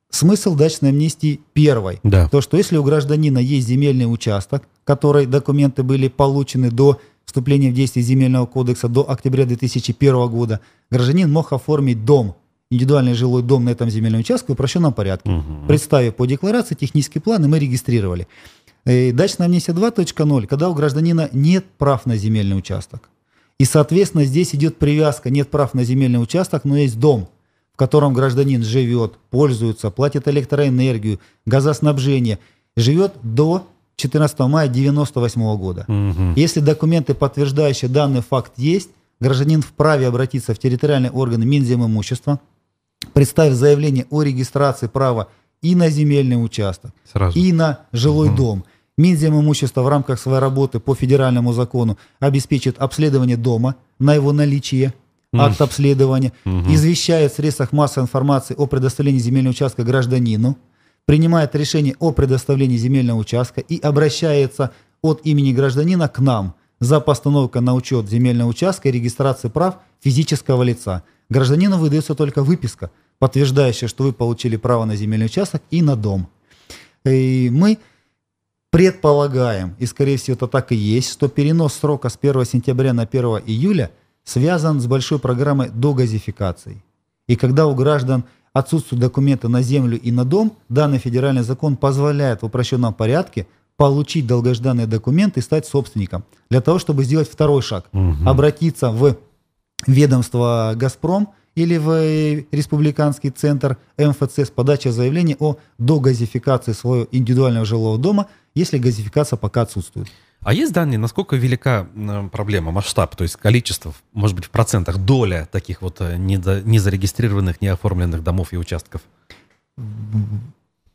Смысл дачной амнистии первой. Да. То, что если у гражданина есть земельный участок, который документы были получены до вступления в действие земельного кодекса до октября 2001 года, гражданин мог оформить дом, индивидуальный жилой дом на этом земельном участке в упрощенном порядке. Мгм. Представив по декларации технический план, и мы регистрировали. Э, Дачная амнистия 2.0, когда у гражданина нет прав на земельный участок. И, соответственно, здесь идет привязка, нет прав на земельный участок, но есть дом, в котором гражданин живет, пользуется, платит электроэнергию, газоснабжение, живет до 14 мая 1998 года. Мгм. Если документы, подтверждающие данный факт есть, гражданин вправе обратиться в территориальный орган Минземимущества, представив заявление о регистрации права и на земельный участок, Сразу. и на жилой дом. Минземимущество в рамках своей работы по федеральному закону обеспечит обследование дома на его наличие, акт обследования, извещает в средствах массовой информации о предоставлении земельного участка гражданину, принимает решение о предоставлении земельного участка и обращается от имени гражданина к нам за постановкой на учет земельного участка и регистрации прав физического лица. Гражданину выдается только выписка, подтверждающая, что вы получили право на земельный участок и на дом. И мы предполагаем, и скорее всего это так и есть, что перенос срока с 1 сентября на 1 июля связан с большой программой догазификации. И когда у граждан отсутствуют документы на землю и на дом, данный федеральный закон позволяет в упрощенном порядке получить долгожданные документы и стать собственником. Для того, чтобы сделать второй шаг, Мгм. обратиться в ведомство «Газпром» или в республиканский центр МФЦ с подачей заявления о догазификации своего индивидуального жилого дома, если газификация пока отсутствует. А есть данные, насколько велика проблема, масштаб, то есть количество, может быть, в процентах, доля таких вот э, незарегистрированных, неоформленных домов и участков?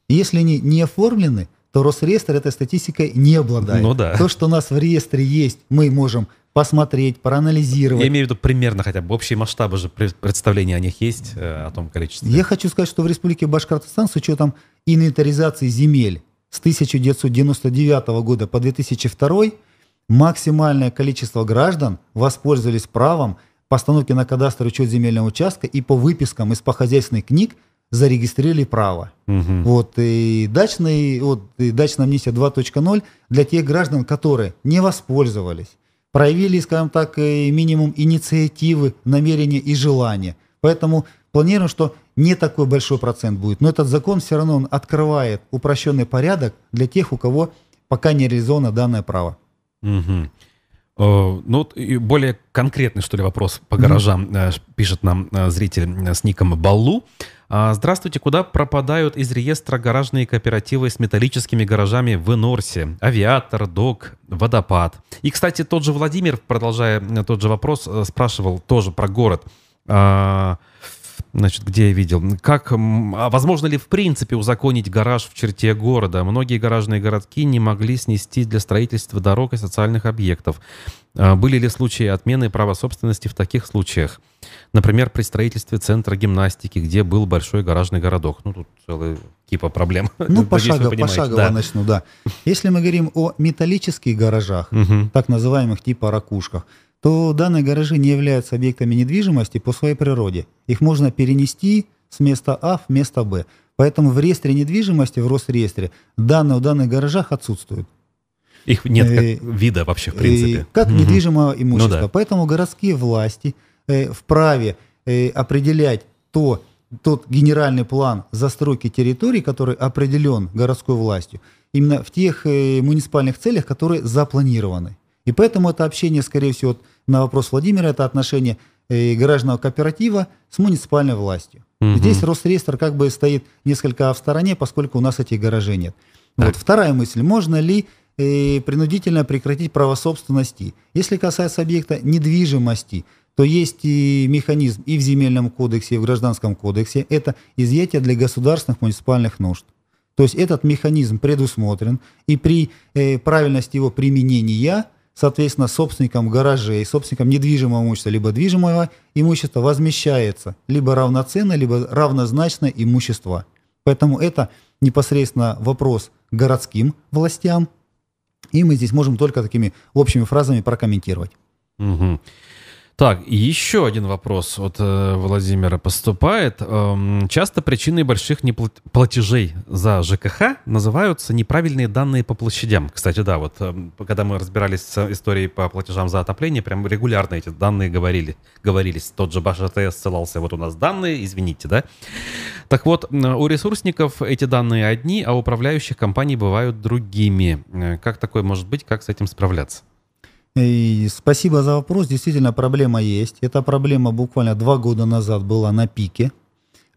Если они не оформлены, то Росреестр этой статистикой не обладает. Ну да. То, что у нас в реестре есть, мы можем посмотреть, проанализировать. Я имею в виду примерно хотя бы общие масштабы же представления о них есть, э, о том количестве. Я хочу сказать, что в Республике Башкортостан с учетом инвентаризации земель с 1999 года по 2002 максимальное количество граждан воспользовались правом постановки на кадастр учет земельного участка и по выпискам из похозяйственных книг зарегистрировали право. Угу. Вот, и, дачный, вот, и дачная амнистия 2.0 для тех граждан, которые не воспользовались, проявили, скажем так, минимум инициативы, намерения и желания. Поэтому планируем, что не такой большой процент будет. Но этот закон все равно он открывает упрощенный порядок для тех, у кого пока не реализовано данное право. Угу. Ну, вот более конкретный, что ли, вопрос по гаражам mm-hmm. пишет нам э, зритель с ником Баллу. А, здравствуйте, куда пропадают из реестра гаражные кооперативы с металлическими гаражами в Норсе? Авиатор, ДОК, Водопад. И, кстати, тот же Владимир, продолжая тот же вопрос, спрашивал тоже про город. Значит, где я видел? Как, а возможно ли в принципе узаконить гараж в черте города? Многие гаражные городки не могли снести для строительства дорог и социальных объектов. А были ли случаи отмены права собственности в таких случаях? Например, при строительстве центра гимнастики, где был большой гаражный городок. Ну, тут целая кипа проблем. Ну, [LAUGHS] пошагово, пошагово да. начну, да. Если мы говорим о металлических гаражах, так называемых типа ракушках, то данные гаражи не являются объектами недвижимости по своей природе. Их можно перенести с места А в место Б. Поэтому в реестре недвижимости, в Росреестре, данные в данных гаражах отсутствуют. Их нет как э, вида вообще, в принципе. Как угу. недвижимого имущества. Ну, да. Поэтому городские власти э, вправе э, определять то, тот генеральный план застройки территорий, который определен городской властью, именно в тех муниципальных целях, которые запланированы. И поэтому это общение, скорее всего, на вопрос Владимира, это отношение э, гаражного кооператива с муниципальной властью. Угу. Здесь Росреестр как бы стоит несколько в стороне, поскольку у нас этих гаражей нет. Вот вторая мысль. Можно ли э, принудительно прекратить право собственности? Если касается объекта недвижимости, то есть и механизм и в Земельном кодексе, и в Гражданском кодексе. Это изъятие для государственных муниципальных нужд. То есть этот механизм предусмотрен, и при э, правильности его применения – соответственно, собственникам гаражей, собственникам недвижимого имущества, либо движимого имущества возмещается либо равноценно, либо равнозначное имущество. Поэтому это непосредственно вопрос городским властям, и мы здесь можем только такими общими фразами прокомментировать. Угу. Так, еще один вопрос от э, Владимира поступает. Эм, часто причиной больших неплатежей за ЖКХ называются неправильные данные по площадям. Кстати, да, вот э, когда мы разбирались с историей по платежам за отопление, прям регулярно эти данные говорили, говорились. Тот же БАШТС ссылался, вот у нас данные, извините, да? Так вот, у ресурсников эти данные одни, а у управляющих компаний бывают другими. Э, как такое может быть, как с этим справляться? И спасибо за вопрос. Действительно, проблема есть. Эта проблема буквально два года назад была на пике.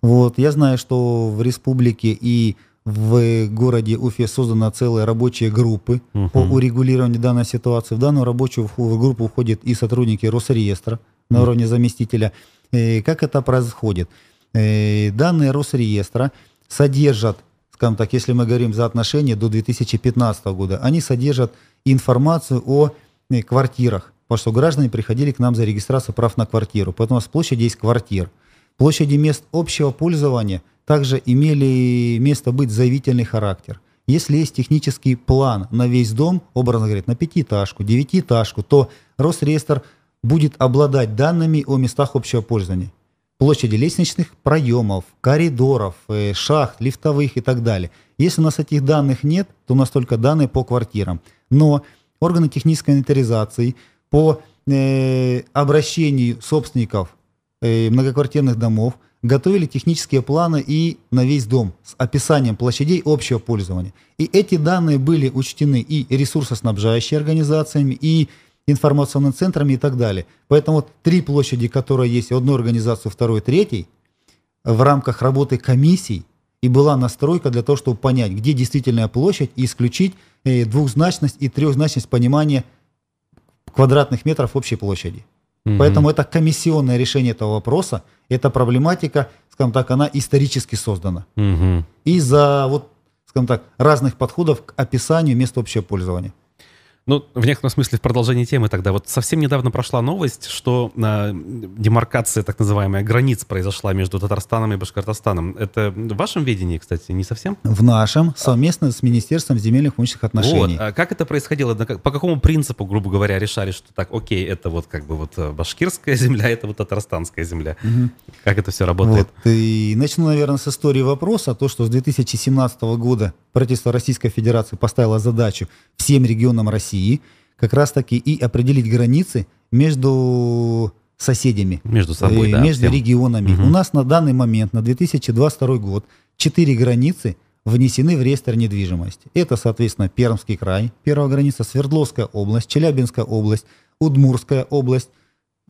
Вот. Я знаю, что в республике и в городе Уфе созданы целые рабочие группы uh по урегулированию данной ситуации. В данную рабочую группу входят и сотрудники Росреестра на uh уровне заместителя. И как это происходит? И данные Росреестра содержат, скажем так, если мы говорим за отношения до 2015 года, они содержат информацию о квартирах, потому что граждане приходили к нам за регистрацию прав на квартиру. Поэтому у нас площадь есть квартир. Площади мест общего пользования также имели место быть заявительный характер. Если есть технический план на весь дом, образно говоря, на пятиэтажку, девятиэтажку, то Росреестр будет обладать данными о местах общего пользования. Площади лестничных проемов, коридоров, э, шахт, лифтовых и так далее. Если у нас этих данных нет, то у нас только данные по квартирам. Но органы технической инвентаризации по э, обращению собственников э, многоквартирных домов готовили технические планы и на весь дом с описанием площадей общего пользования. И эти данные были учтены и ресурсоснабжающими организациями, и информационными центрами и так далее. Поэтому вот три площади, которые есть у одной организации, у второй, третьей, в рамках работы комиссий и была настройка для того, чтобы понять, где действительная площадь и исключить э, двухзначность и трехзначность понимания квадратных метров общей площади. Угу. Поэтому это комиссионное решение этого вопроса, эта проблематика, скажем так, она исторически создана. Угу. Из-за вот, скажем так, разных подходов к описанию места общего пользования. Ну, в некотором смысле в продолжении темы тогда. Вот совсем недавно прошла новость, что э, демаркация, так называемая, границ произошла между Татарстаном и Башкортостаном. Это в вашем видении, кстати, не совсем? В нашем, совместно с Министерством земельных имущественных отношений. Вот. А как это происходило? По какому принципу, грубо говоря, решали, что так, окей, это вот как бы вот э, башкирская [LAUGHS] земля, это вот татарстанская земля? Угу. Как это все работает? Вот. И начну, наверное, с истории вопроса. То, что с 2017 года правительство Российской Федерации поставило задачу всем регионам России как раз-таки и определить границы между соседями. Между собой, э, да. Между всем. регионами. Угу. У нас на данный момент, на 2022 год, четыре границы внесены в реестр недвижимости. Это, соответственно, Пермский край, первая граница, Свердловская область, Челябинская область, Удмурская область,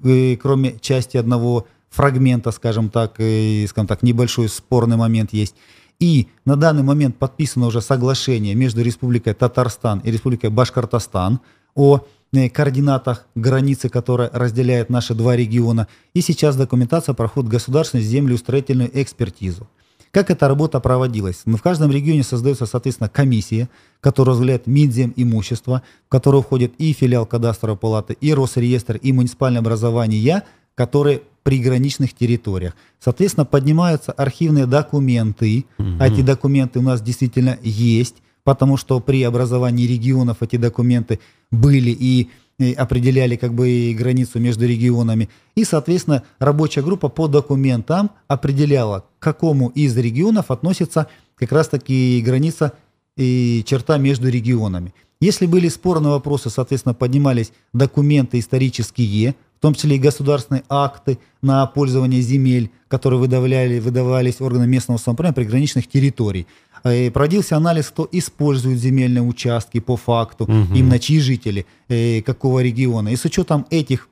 э, кроме части одного фрагмента, скажем так, э, скажем так, небольшой спорный момент есть. И на данный момент подписано уже соглашение между Республикой Татарстан и Республикой Башкортостан о э, координатах границы, которая разделяет наши два региона. И сейчас документация проходит государственную землеустроительную экспертизу. Как эта работа проводилась? Ну, в каждом регионе создается, соответственно, комиссия, которая разделяет Минзем имущество, в которую входит и филиал кадастровой палаты, и Росреестр, и муниципальное образование, которые приграничных территориях. Соответственно, поднимаются архивные документы. Угу. А эти документы у нас действительно есть, потому что при образовании регионов эти документы были и определяли как бы границу между регионами. И, соответственно, рабочая группа по документам определяла, к какому из регионов относится как раз-таки граница и черта между регионами. Если были спорные вопросы, соответственно, поднимались документы исторические, в том числе и государственные акты на пользование земель, которые выдавали, выдавались органам местного самоуправления приграничных территорий. И э, проводился анализ, кто использует земельные участки по факту, угу. именно чьи жители, э, какого региона. И с учетом этих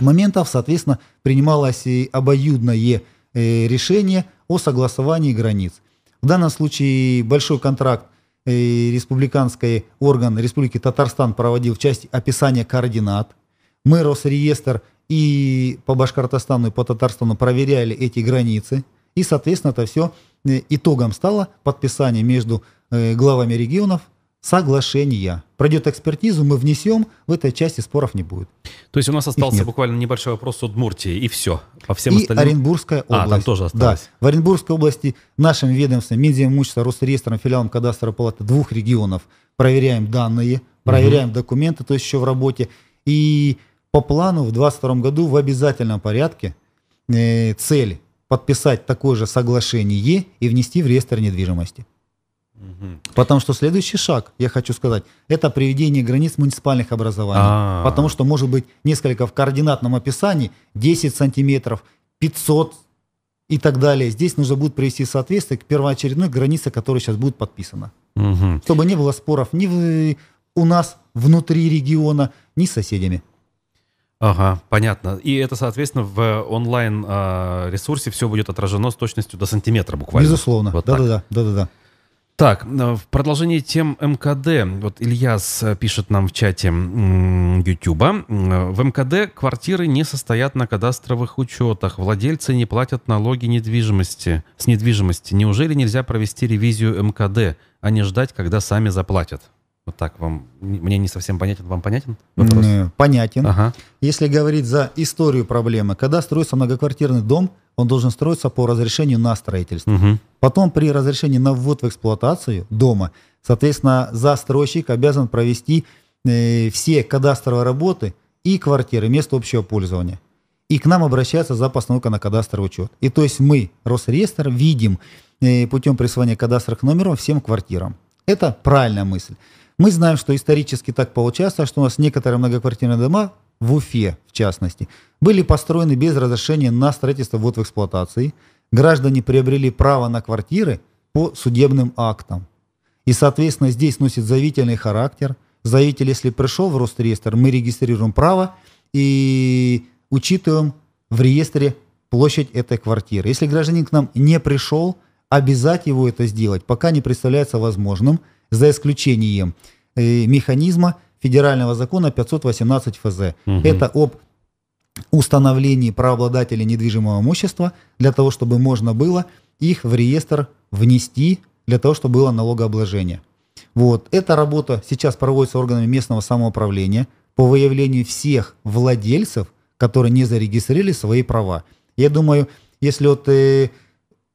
моментов, соответственно, принималось и обоюдное э, решение о согласовании границ. В данном случае большой контракт республиканский орган Республики Татарстан проводил в части описания координат мы, Росреестр, и по Башкортостану, и по Татарстану проверяли эти границы. И, соответственно, это все э, итогом стало подписание между э, главами регионов соглашения. Пройдет экспертизу, мы внесем, в этой части споров не будет. То есть у нас остался буквально небольшой вопрос с Удмуртии, и все. По всем и остальным... Оренбургская область. А, там тоже осталось. Да. В Оренбургской области нашим ведомством, Минземимущество, Росреестром, филиалом кадастровой палаты двух регионов проверяем данные, проверяем угу. документы, то есть еще в работе. И по плану в 2022 году в обязательном порядке э, цель подписать такое же соглашение и внести в реестр недвижимости. Угу. Потому что следующий шаг, я хочу сказать, это приведение границ муниципальных образований. А-а-а. Потому что может быть несколько в координатном описании 10 сантиметров, 500 и так далее. Здесь нужно будет привести соответствие к первоочередной границе, которая сейчас будет подписана. Угу. Чтобы не было споров ни в, у нас внутри региона, ни с соседями. Ага, понятно. И это, соответственно, в онлайн-ресурсе а, все будет отражено с точностью до сантиметра буквально. Безусловно. Вот Да-да-да. да-да-да. Так, в продолжении тем МКД, вот Ильяс э, пишет нам в чате Ютуба, в МКД квартиры не состоят на кадастровых учетах, владельцы не платят налоги недвижимости, с недвижимости. Неужели нельзя провести ревизию МКД, а не ждать, когда сами заплатят? Вот так вам, мне не совсем понятен, вам понятен вопрос? Понятен. Ага. Если говорить за историю проблемы, когда строится многоквартирный дом, он должен строиться по разрешению на строительство. Угу. Потом при разрешении на ввод в эксплуатацию дома, соответственно, застройщик обязан провести э, все кадастровые работы и квартиры, место общего пользования. И к нам обращается за постановкой на кадастровый учет. И то есть мы, Росреестр, видим э, путем присвоения кадастровых номеров всем квартирам. Это правильная мысль. Мы знаем, что исторически так получается, что у нас некоторые многоквартирные дома в Уфе, в частности, были построены без разрешения на строительство ввод в эксплуатации. Граждане приобрели право на квартиры по судебным актам. И, соответственно, здесь носит заявительный характер. заявитель, если пришел в Росреестр, мы регистрируем право и учитываем в реестре площадь этой квартиры. Если гражданин к нам не пришел, обязать его это сделать пока не представляется возможным, за исключением э, механизма федерального закона 518 ФЗ. Угу. Это об установлении правообладателей недвижимого имущества для того, чтобы можно было их в реестр внести, для того, чтобы было налогообложение. Вот. Эта работа сейчас проводится органами местного самоуправления по выявлению всех владельцев, которые не зарегистрировали свои права. Я думаю, если вот э,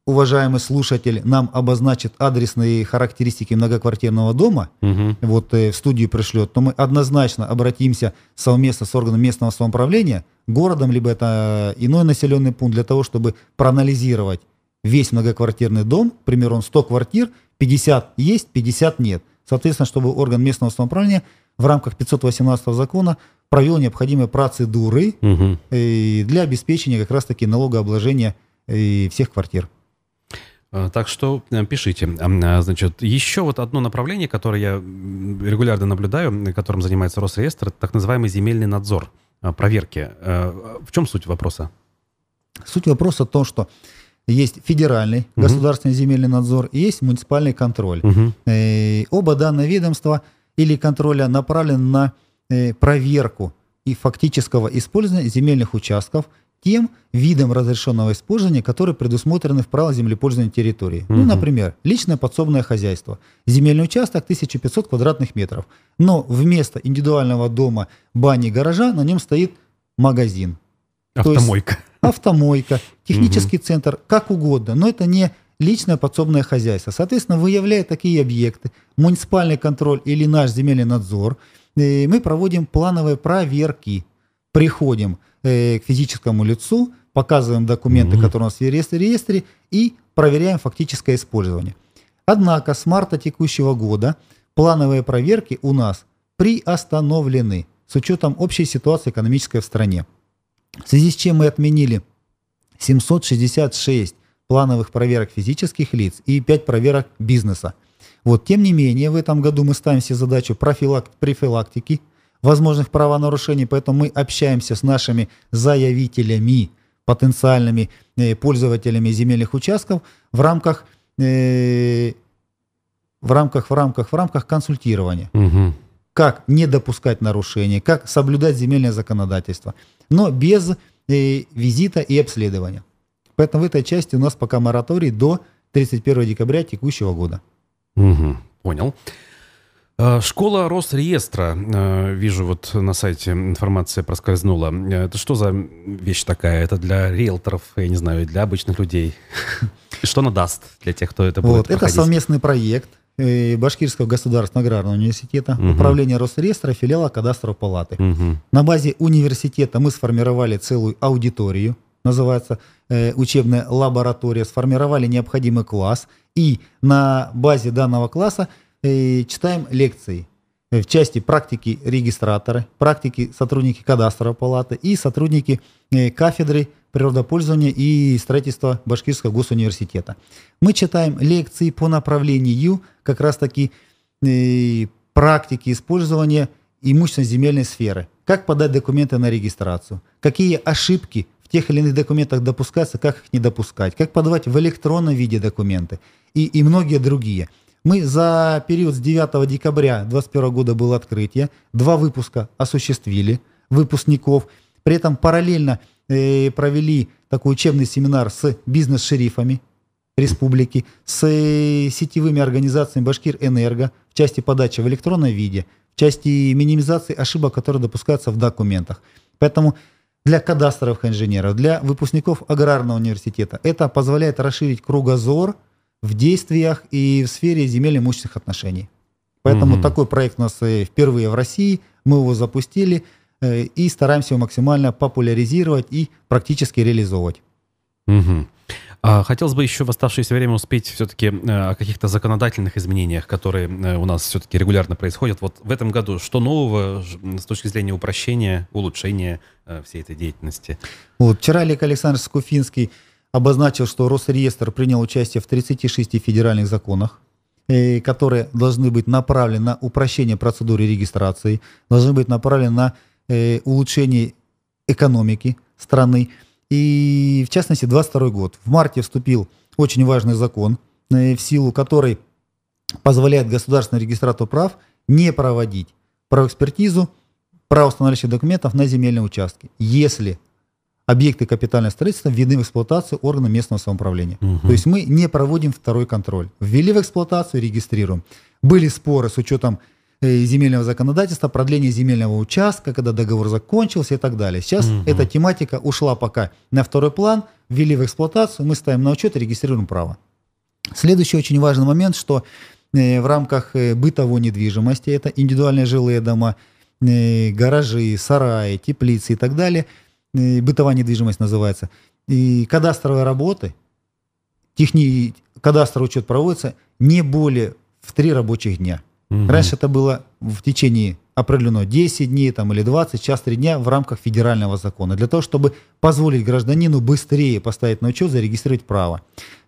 уважаемый слушатель нам обозначит адресные характеристики многоквартирного дома, угу. вот э, в студию пришлет, то мы однозначно обратимся совместно с органом местного самоуправления, городом, либо это иной населенный пункт, для того, чтобы проанализировать весь многоквартирный дом, к примеру, он 100 квартир, 50 есть, 50 нет. Соответственно, чтобы орган местного самоуправления в рамках 518 закона провел необходимые процедуры угу. для обеспечения как раз-таки налогообложения э, всех квартир. А, так что э, пишите. А, значит, еще вот одно направление, которое я регулярно наблюдаю, которым занимается Росреестр, так называемый земельный надзор, проверки. В чем суть вопроса? Суть вопроса в том, что есть федеральный угу. государственный земельный надзор и есть муниципальный контроль. Угу. И оба данные ведомства или контроля направлены на э, проверку и фактического использования земельных участков тем видом разрешенного использования, которые предусмотрены в правилах землепользования территории. Угу. Ну, например, личное подсобное хозяйство. Земельный участок 1500 квадратных метров. Но вместо индивидуального дома, бани, гаража на нем стоит магазин. Автомойка. есть, автомойка, технический угу. центр, как угодно. Но это не личное подсобное хозяйство. Соответственно, выявляя такие объекты, муниципальный контроль или наш земельный надзор, э, мы проводим плановые проверки. Приходим э, к физическому лицу, показываем документы, угу. которые у нас в реестре, и проверяем фактическое использование. Однако с марта текущего года плановые проверки у нас приостановлены с учетом общей ситуации экономической в стране. В связи с чем мы отменили 766 плановых проверок физических лиц и 5 проверок бизнеса. Вот, тем не менее, в этом году мы ставим себе задачу профилак... профилактики возможных правонарушений, поэтому мы общаемся с нашими заявителями, потенциальными э, пользователями земельных участков в рамках, э, в рамках, в рамках, в рамках консультирования. Угу. Как не допускать нарушений, как соблюдать земельное законодательство, но без э, визита и обследования. Поэтому в этой части у нас пока мораторий до 31 декабря текущего года. Угу, понял. А, школа Росреестра. А, вижу, вот на сайте информация проскользнула. Это что за вещь такая? Это для риэлторов, я не знаю, для обычных людей? [LAUGHS] Что она даст для тех, кто это будет вот, Это совместный проект э, Башкирского государственного аграрного университета, угу. управления Росреестра, филиала кадастровой палаты. Угу. На базе университета мы сформировали целую аудиторию, называется э, учебная лаборатория, сформировали необходимый класс, и на базе данного класса читаем лекции в части практики регистраторы, практики сотрудники кадастровой палаты и сотрудники э, кафедры природопользования и строительства Башкирского госуниверситета. Мы читаем лекции по направлению как раз-таки э, практики использования имущественной земельной сферы. Как подать документы на регистрацию, какие ошибки тех или иных документах допускаться, как их не допускать, как подавать в электронном виде документы и, и многие другие. Мы за период с 9 декабря 2021 года было открытие, два выпуска осуществили выпускников, при этом параллельно э, провели такой учебный семинар с бизнес-шерифами республики, с э, сетевыми организациями Башкир Энерго в части подачи в электронном виде, в части минимизации ошибок, которые допускаются в документах. Поэтому для кадастровых инженеров, для выпускников аграрного университета. Это позволяет расширить кругозор в действиях и в сфере земельно-имущественных отношений. Поэтому угу. такой проект у нас э, впервые в России, мы его запустили э, и стараемся его максимально популяризировать и практически реализовывать. Угу. Хотелось бы еще в оставшееся время успеть все-таки э, о каких-то законодательных изменениях, которые у нас все-таки регулярно происходят. Вот в этом году что нового с точки зрения упрощения, улучшения всей этой деятельности? Вот, вчера Олег Александрович Скуфинский обозначил, что Росреестр принял участие в 36 федеральных законах. э, которые должны быть направлены на упрощение процедуры регистрации, должны быть направлены на э, улучшение экономики страны. И в частности, 22 год. В марте вступил очень важный закон, в силу которой позволяет государственному регистратору прав не проводить правоэкспертизу правоустанавливающих документов на земельные участки, если объекты капитального строительства введены в эксплуатацию органа местного самоуправления. Угу. То есть мы не проводим второй контроль. Ввели в эксплуатацию, регистрируем. Были споры с учетом э, земельного законодательства, продление земельного участка, когда договор закончился и так далее. Сейчас угу. эта тематика ушла пока на второй план, ввели в эксплуатацию, мы ставим на учет и регистрируем право. Следующий очень важный момент, что э, в рамках э, бытовой недвижимости, это индивидуальные жилые дома, гаражи, сараи, теплицы и так далее, бытовая недвижимость называется, и кадастровые работы, техни... кадастровый учет проводится не более в три рабочих дня. Угу. Раньше это было в течение определено 10 дней там, или 20, сейчас 3 дня в рамках федерального закона, для того, чтобы позволить гражданину быстрее поставить на учет, зарегистрировать право.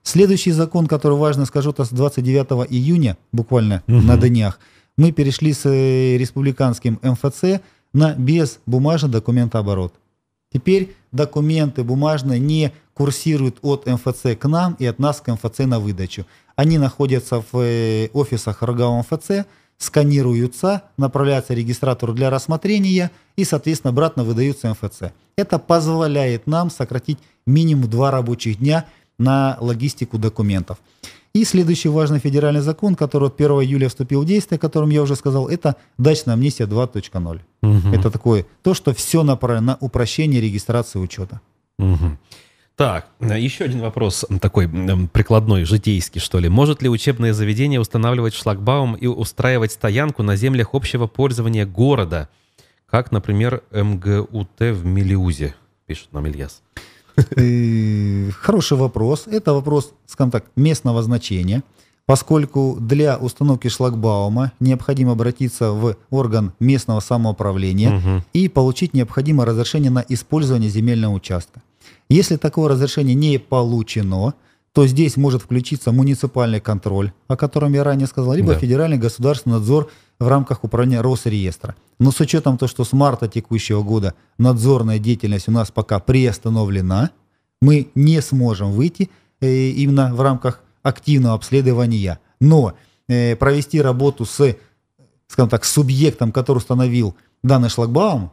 Следующий закон, который важно скажу, это с 29 июня, буквально угу. на днях, мы перешли с э, республиканским МФЦ на безбумажный документооборот. Теперь документы бумажные не курсируют от МФЦ к нам и от нас к МФЦ на выдачу. Они находятся в э, офисах РГАУ МФЦ, сканируются, направляются регистратору для рассмотрения и, соответственно, обратно выдаются МФЦ. Это позволяет нам сократить минимум два рабочих дня на логистику документов. И следующий важный федеральный закон, который от 1 июля вступил в действие, о котором я уже сказал, это дачная амнистия 2.0. Угу. Это такое, то, что все направлено на упрощение регистрации учета. Угу. Так, еще один вопрос такой прикладной, житейский, что ли. Может ли учебное заведение устанавливать шлагбаум и устраивать стоянку на землях общего пользования города, как, например, МГУТ в Мелиузе, пишет нам Ильяс? Хороший вопрос. Это вопрос, скажем так, местного значения, поскольку для установки шлагбаума необходимо обратиться в орган местного самоуправления угу. и получить необходимое разрешение на использование земельного участка. Если такое разрешение не получено, то здесь может включиться муниципальный контроль, о котором я ранее сказал, либо да. федеральный государственный надзор в рамках управления Росреестра. Но с учетом того, что с марта текущего года надзорная деятельность у нас пока приостановлена, мы не сможем выйти э, именно в рамках активного обследования. Но э, провести работу с, скажем так, субъектом, который установил данный шлагбаум,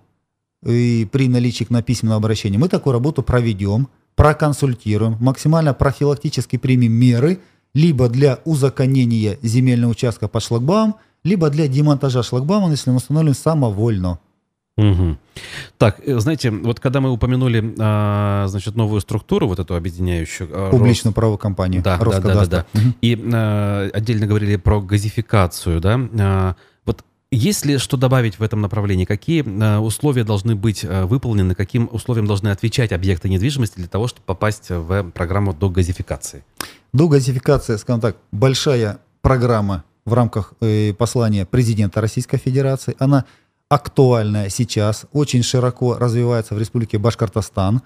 и при наличии на письменном обращении, мы такую работу проведем, проконсультируем, максимально профилактически примем меры, либо для узаконения земельного участка под шлагбаум, либо для демонтажа шлагбаума, если он установлен самовольно. Угу. Так, э, знаете, вот когда мы упомянули, а, значит, новую структуру, вот эту объединяющую... А, Публичную Рос... правовую компанию. Да, да, да, да, да. Угу. И а, отдельно говорили про газификацию, да. А, вот есть ли что добавить в этом направлении? Какие а, условия должны быть а, выполнены, каким условиям должны отвечать объекты недвижимости для того, чтобы попасть в программу до газификации? До газификации, скажем так, большая программа в рамках э, послания президента Российской Федерации. Она актуальная сейчас, очень широко развивается в Республике Башкортостан.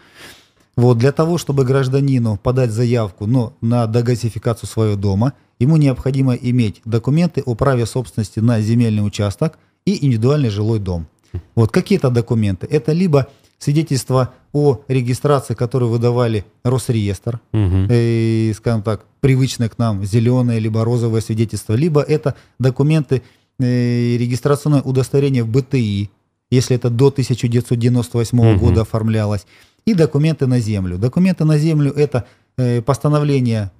Вот, для того, чтобы гражданину подать заявку ну, на догазификацию своего дома, ему необходимо иметь документы о праве собственности на земельный участок и индивидуальный жилой дом. Вот какие-то документы. Это либо свидетельство о регистрации, которую выдавали Росреестр, угу. и, скажем так, привычное к нам зеленое либо розовое свидетельство, либо это документы э, регистрационное удостоверение в БТИ, если это до 1998 угу. года оформлялось, и документы на землю. Документы на землю это э, постановление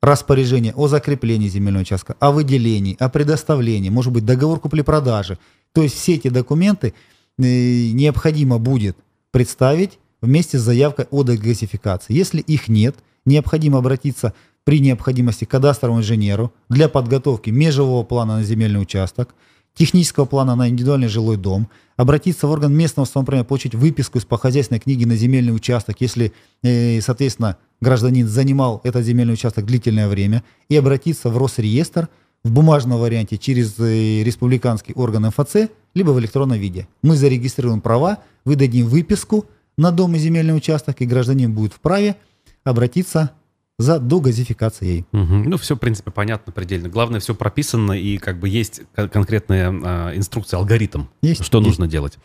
распоряжение о закреплении земельного участка, о выделении, о предоставлении, может быть, договор купли-продажи. То есть все эти документы необходимо будет представить вместе с заявкой о дегазификации. Если их нет, необходимо обратиться при необходимости к кадастровому инженеру для подготовки межевого плана на земельный участок, технического плана на индивидуальный жилой дом, обратиться в орган местного самоуправления, получить выписку из по хозяйственной книги на земельный участок, если, э, соответственно, гражданин занимал этот земельный участок длительное время, и обратиться в Росреестр в бумажном варианте через э, республиканский орган МФЦ, либо в электронном виде. Мы зарегистрируем права, выдадим выписку на дом и земельный участок, и гражданин будет вправе обратиться за догазификацией. Угу. Ну, все, в принципе, понятно предельно. Главное, все прописано и как бы есть конкретная э, инструкция, алгоритм, есть, что есть. нужно делать.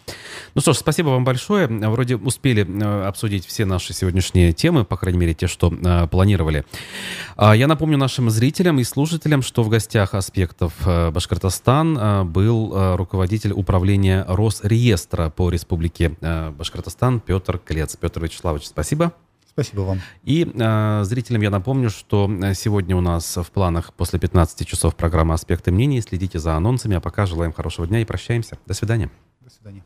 Ну что ж, спасибо вам большое. Вроде успели э, обсудить все наши сегодняшние темы, по крайней мере, те, что э, планировали. Э, я напомню нашим зрителям и слушателям, что в гостях аспектов э, Башкортостан э, был э, руководитель управления Росреестра по республике э, Башкортостан Петр Клец. Петр Вячеславович, спасибо. Спасибо вам. И э, зрителям я напомню, что э, сегодня у нас в планах после 15 часов программа «Аспекты мнений». Следите за анонсами, а пока желаем хорошего дня и прощаемся. До свидания. До свидания.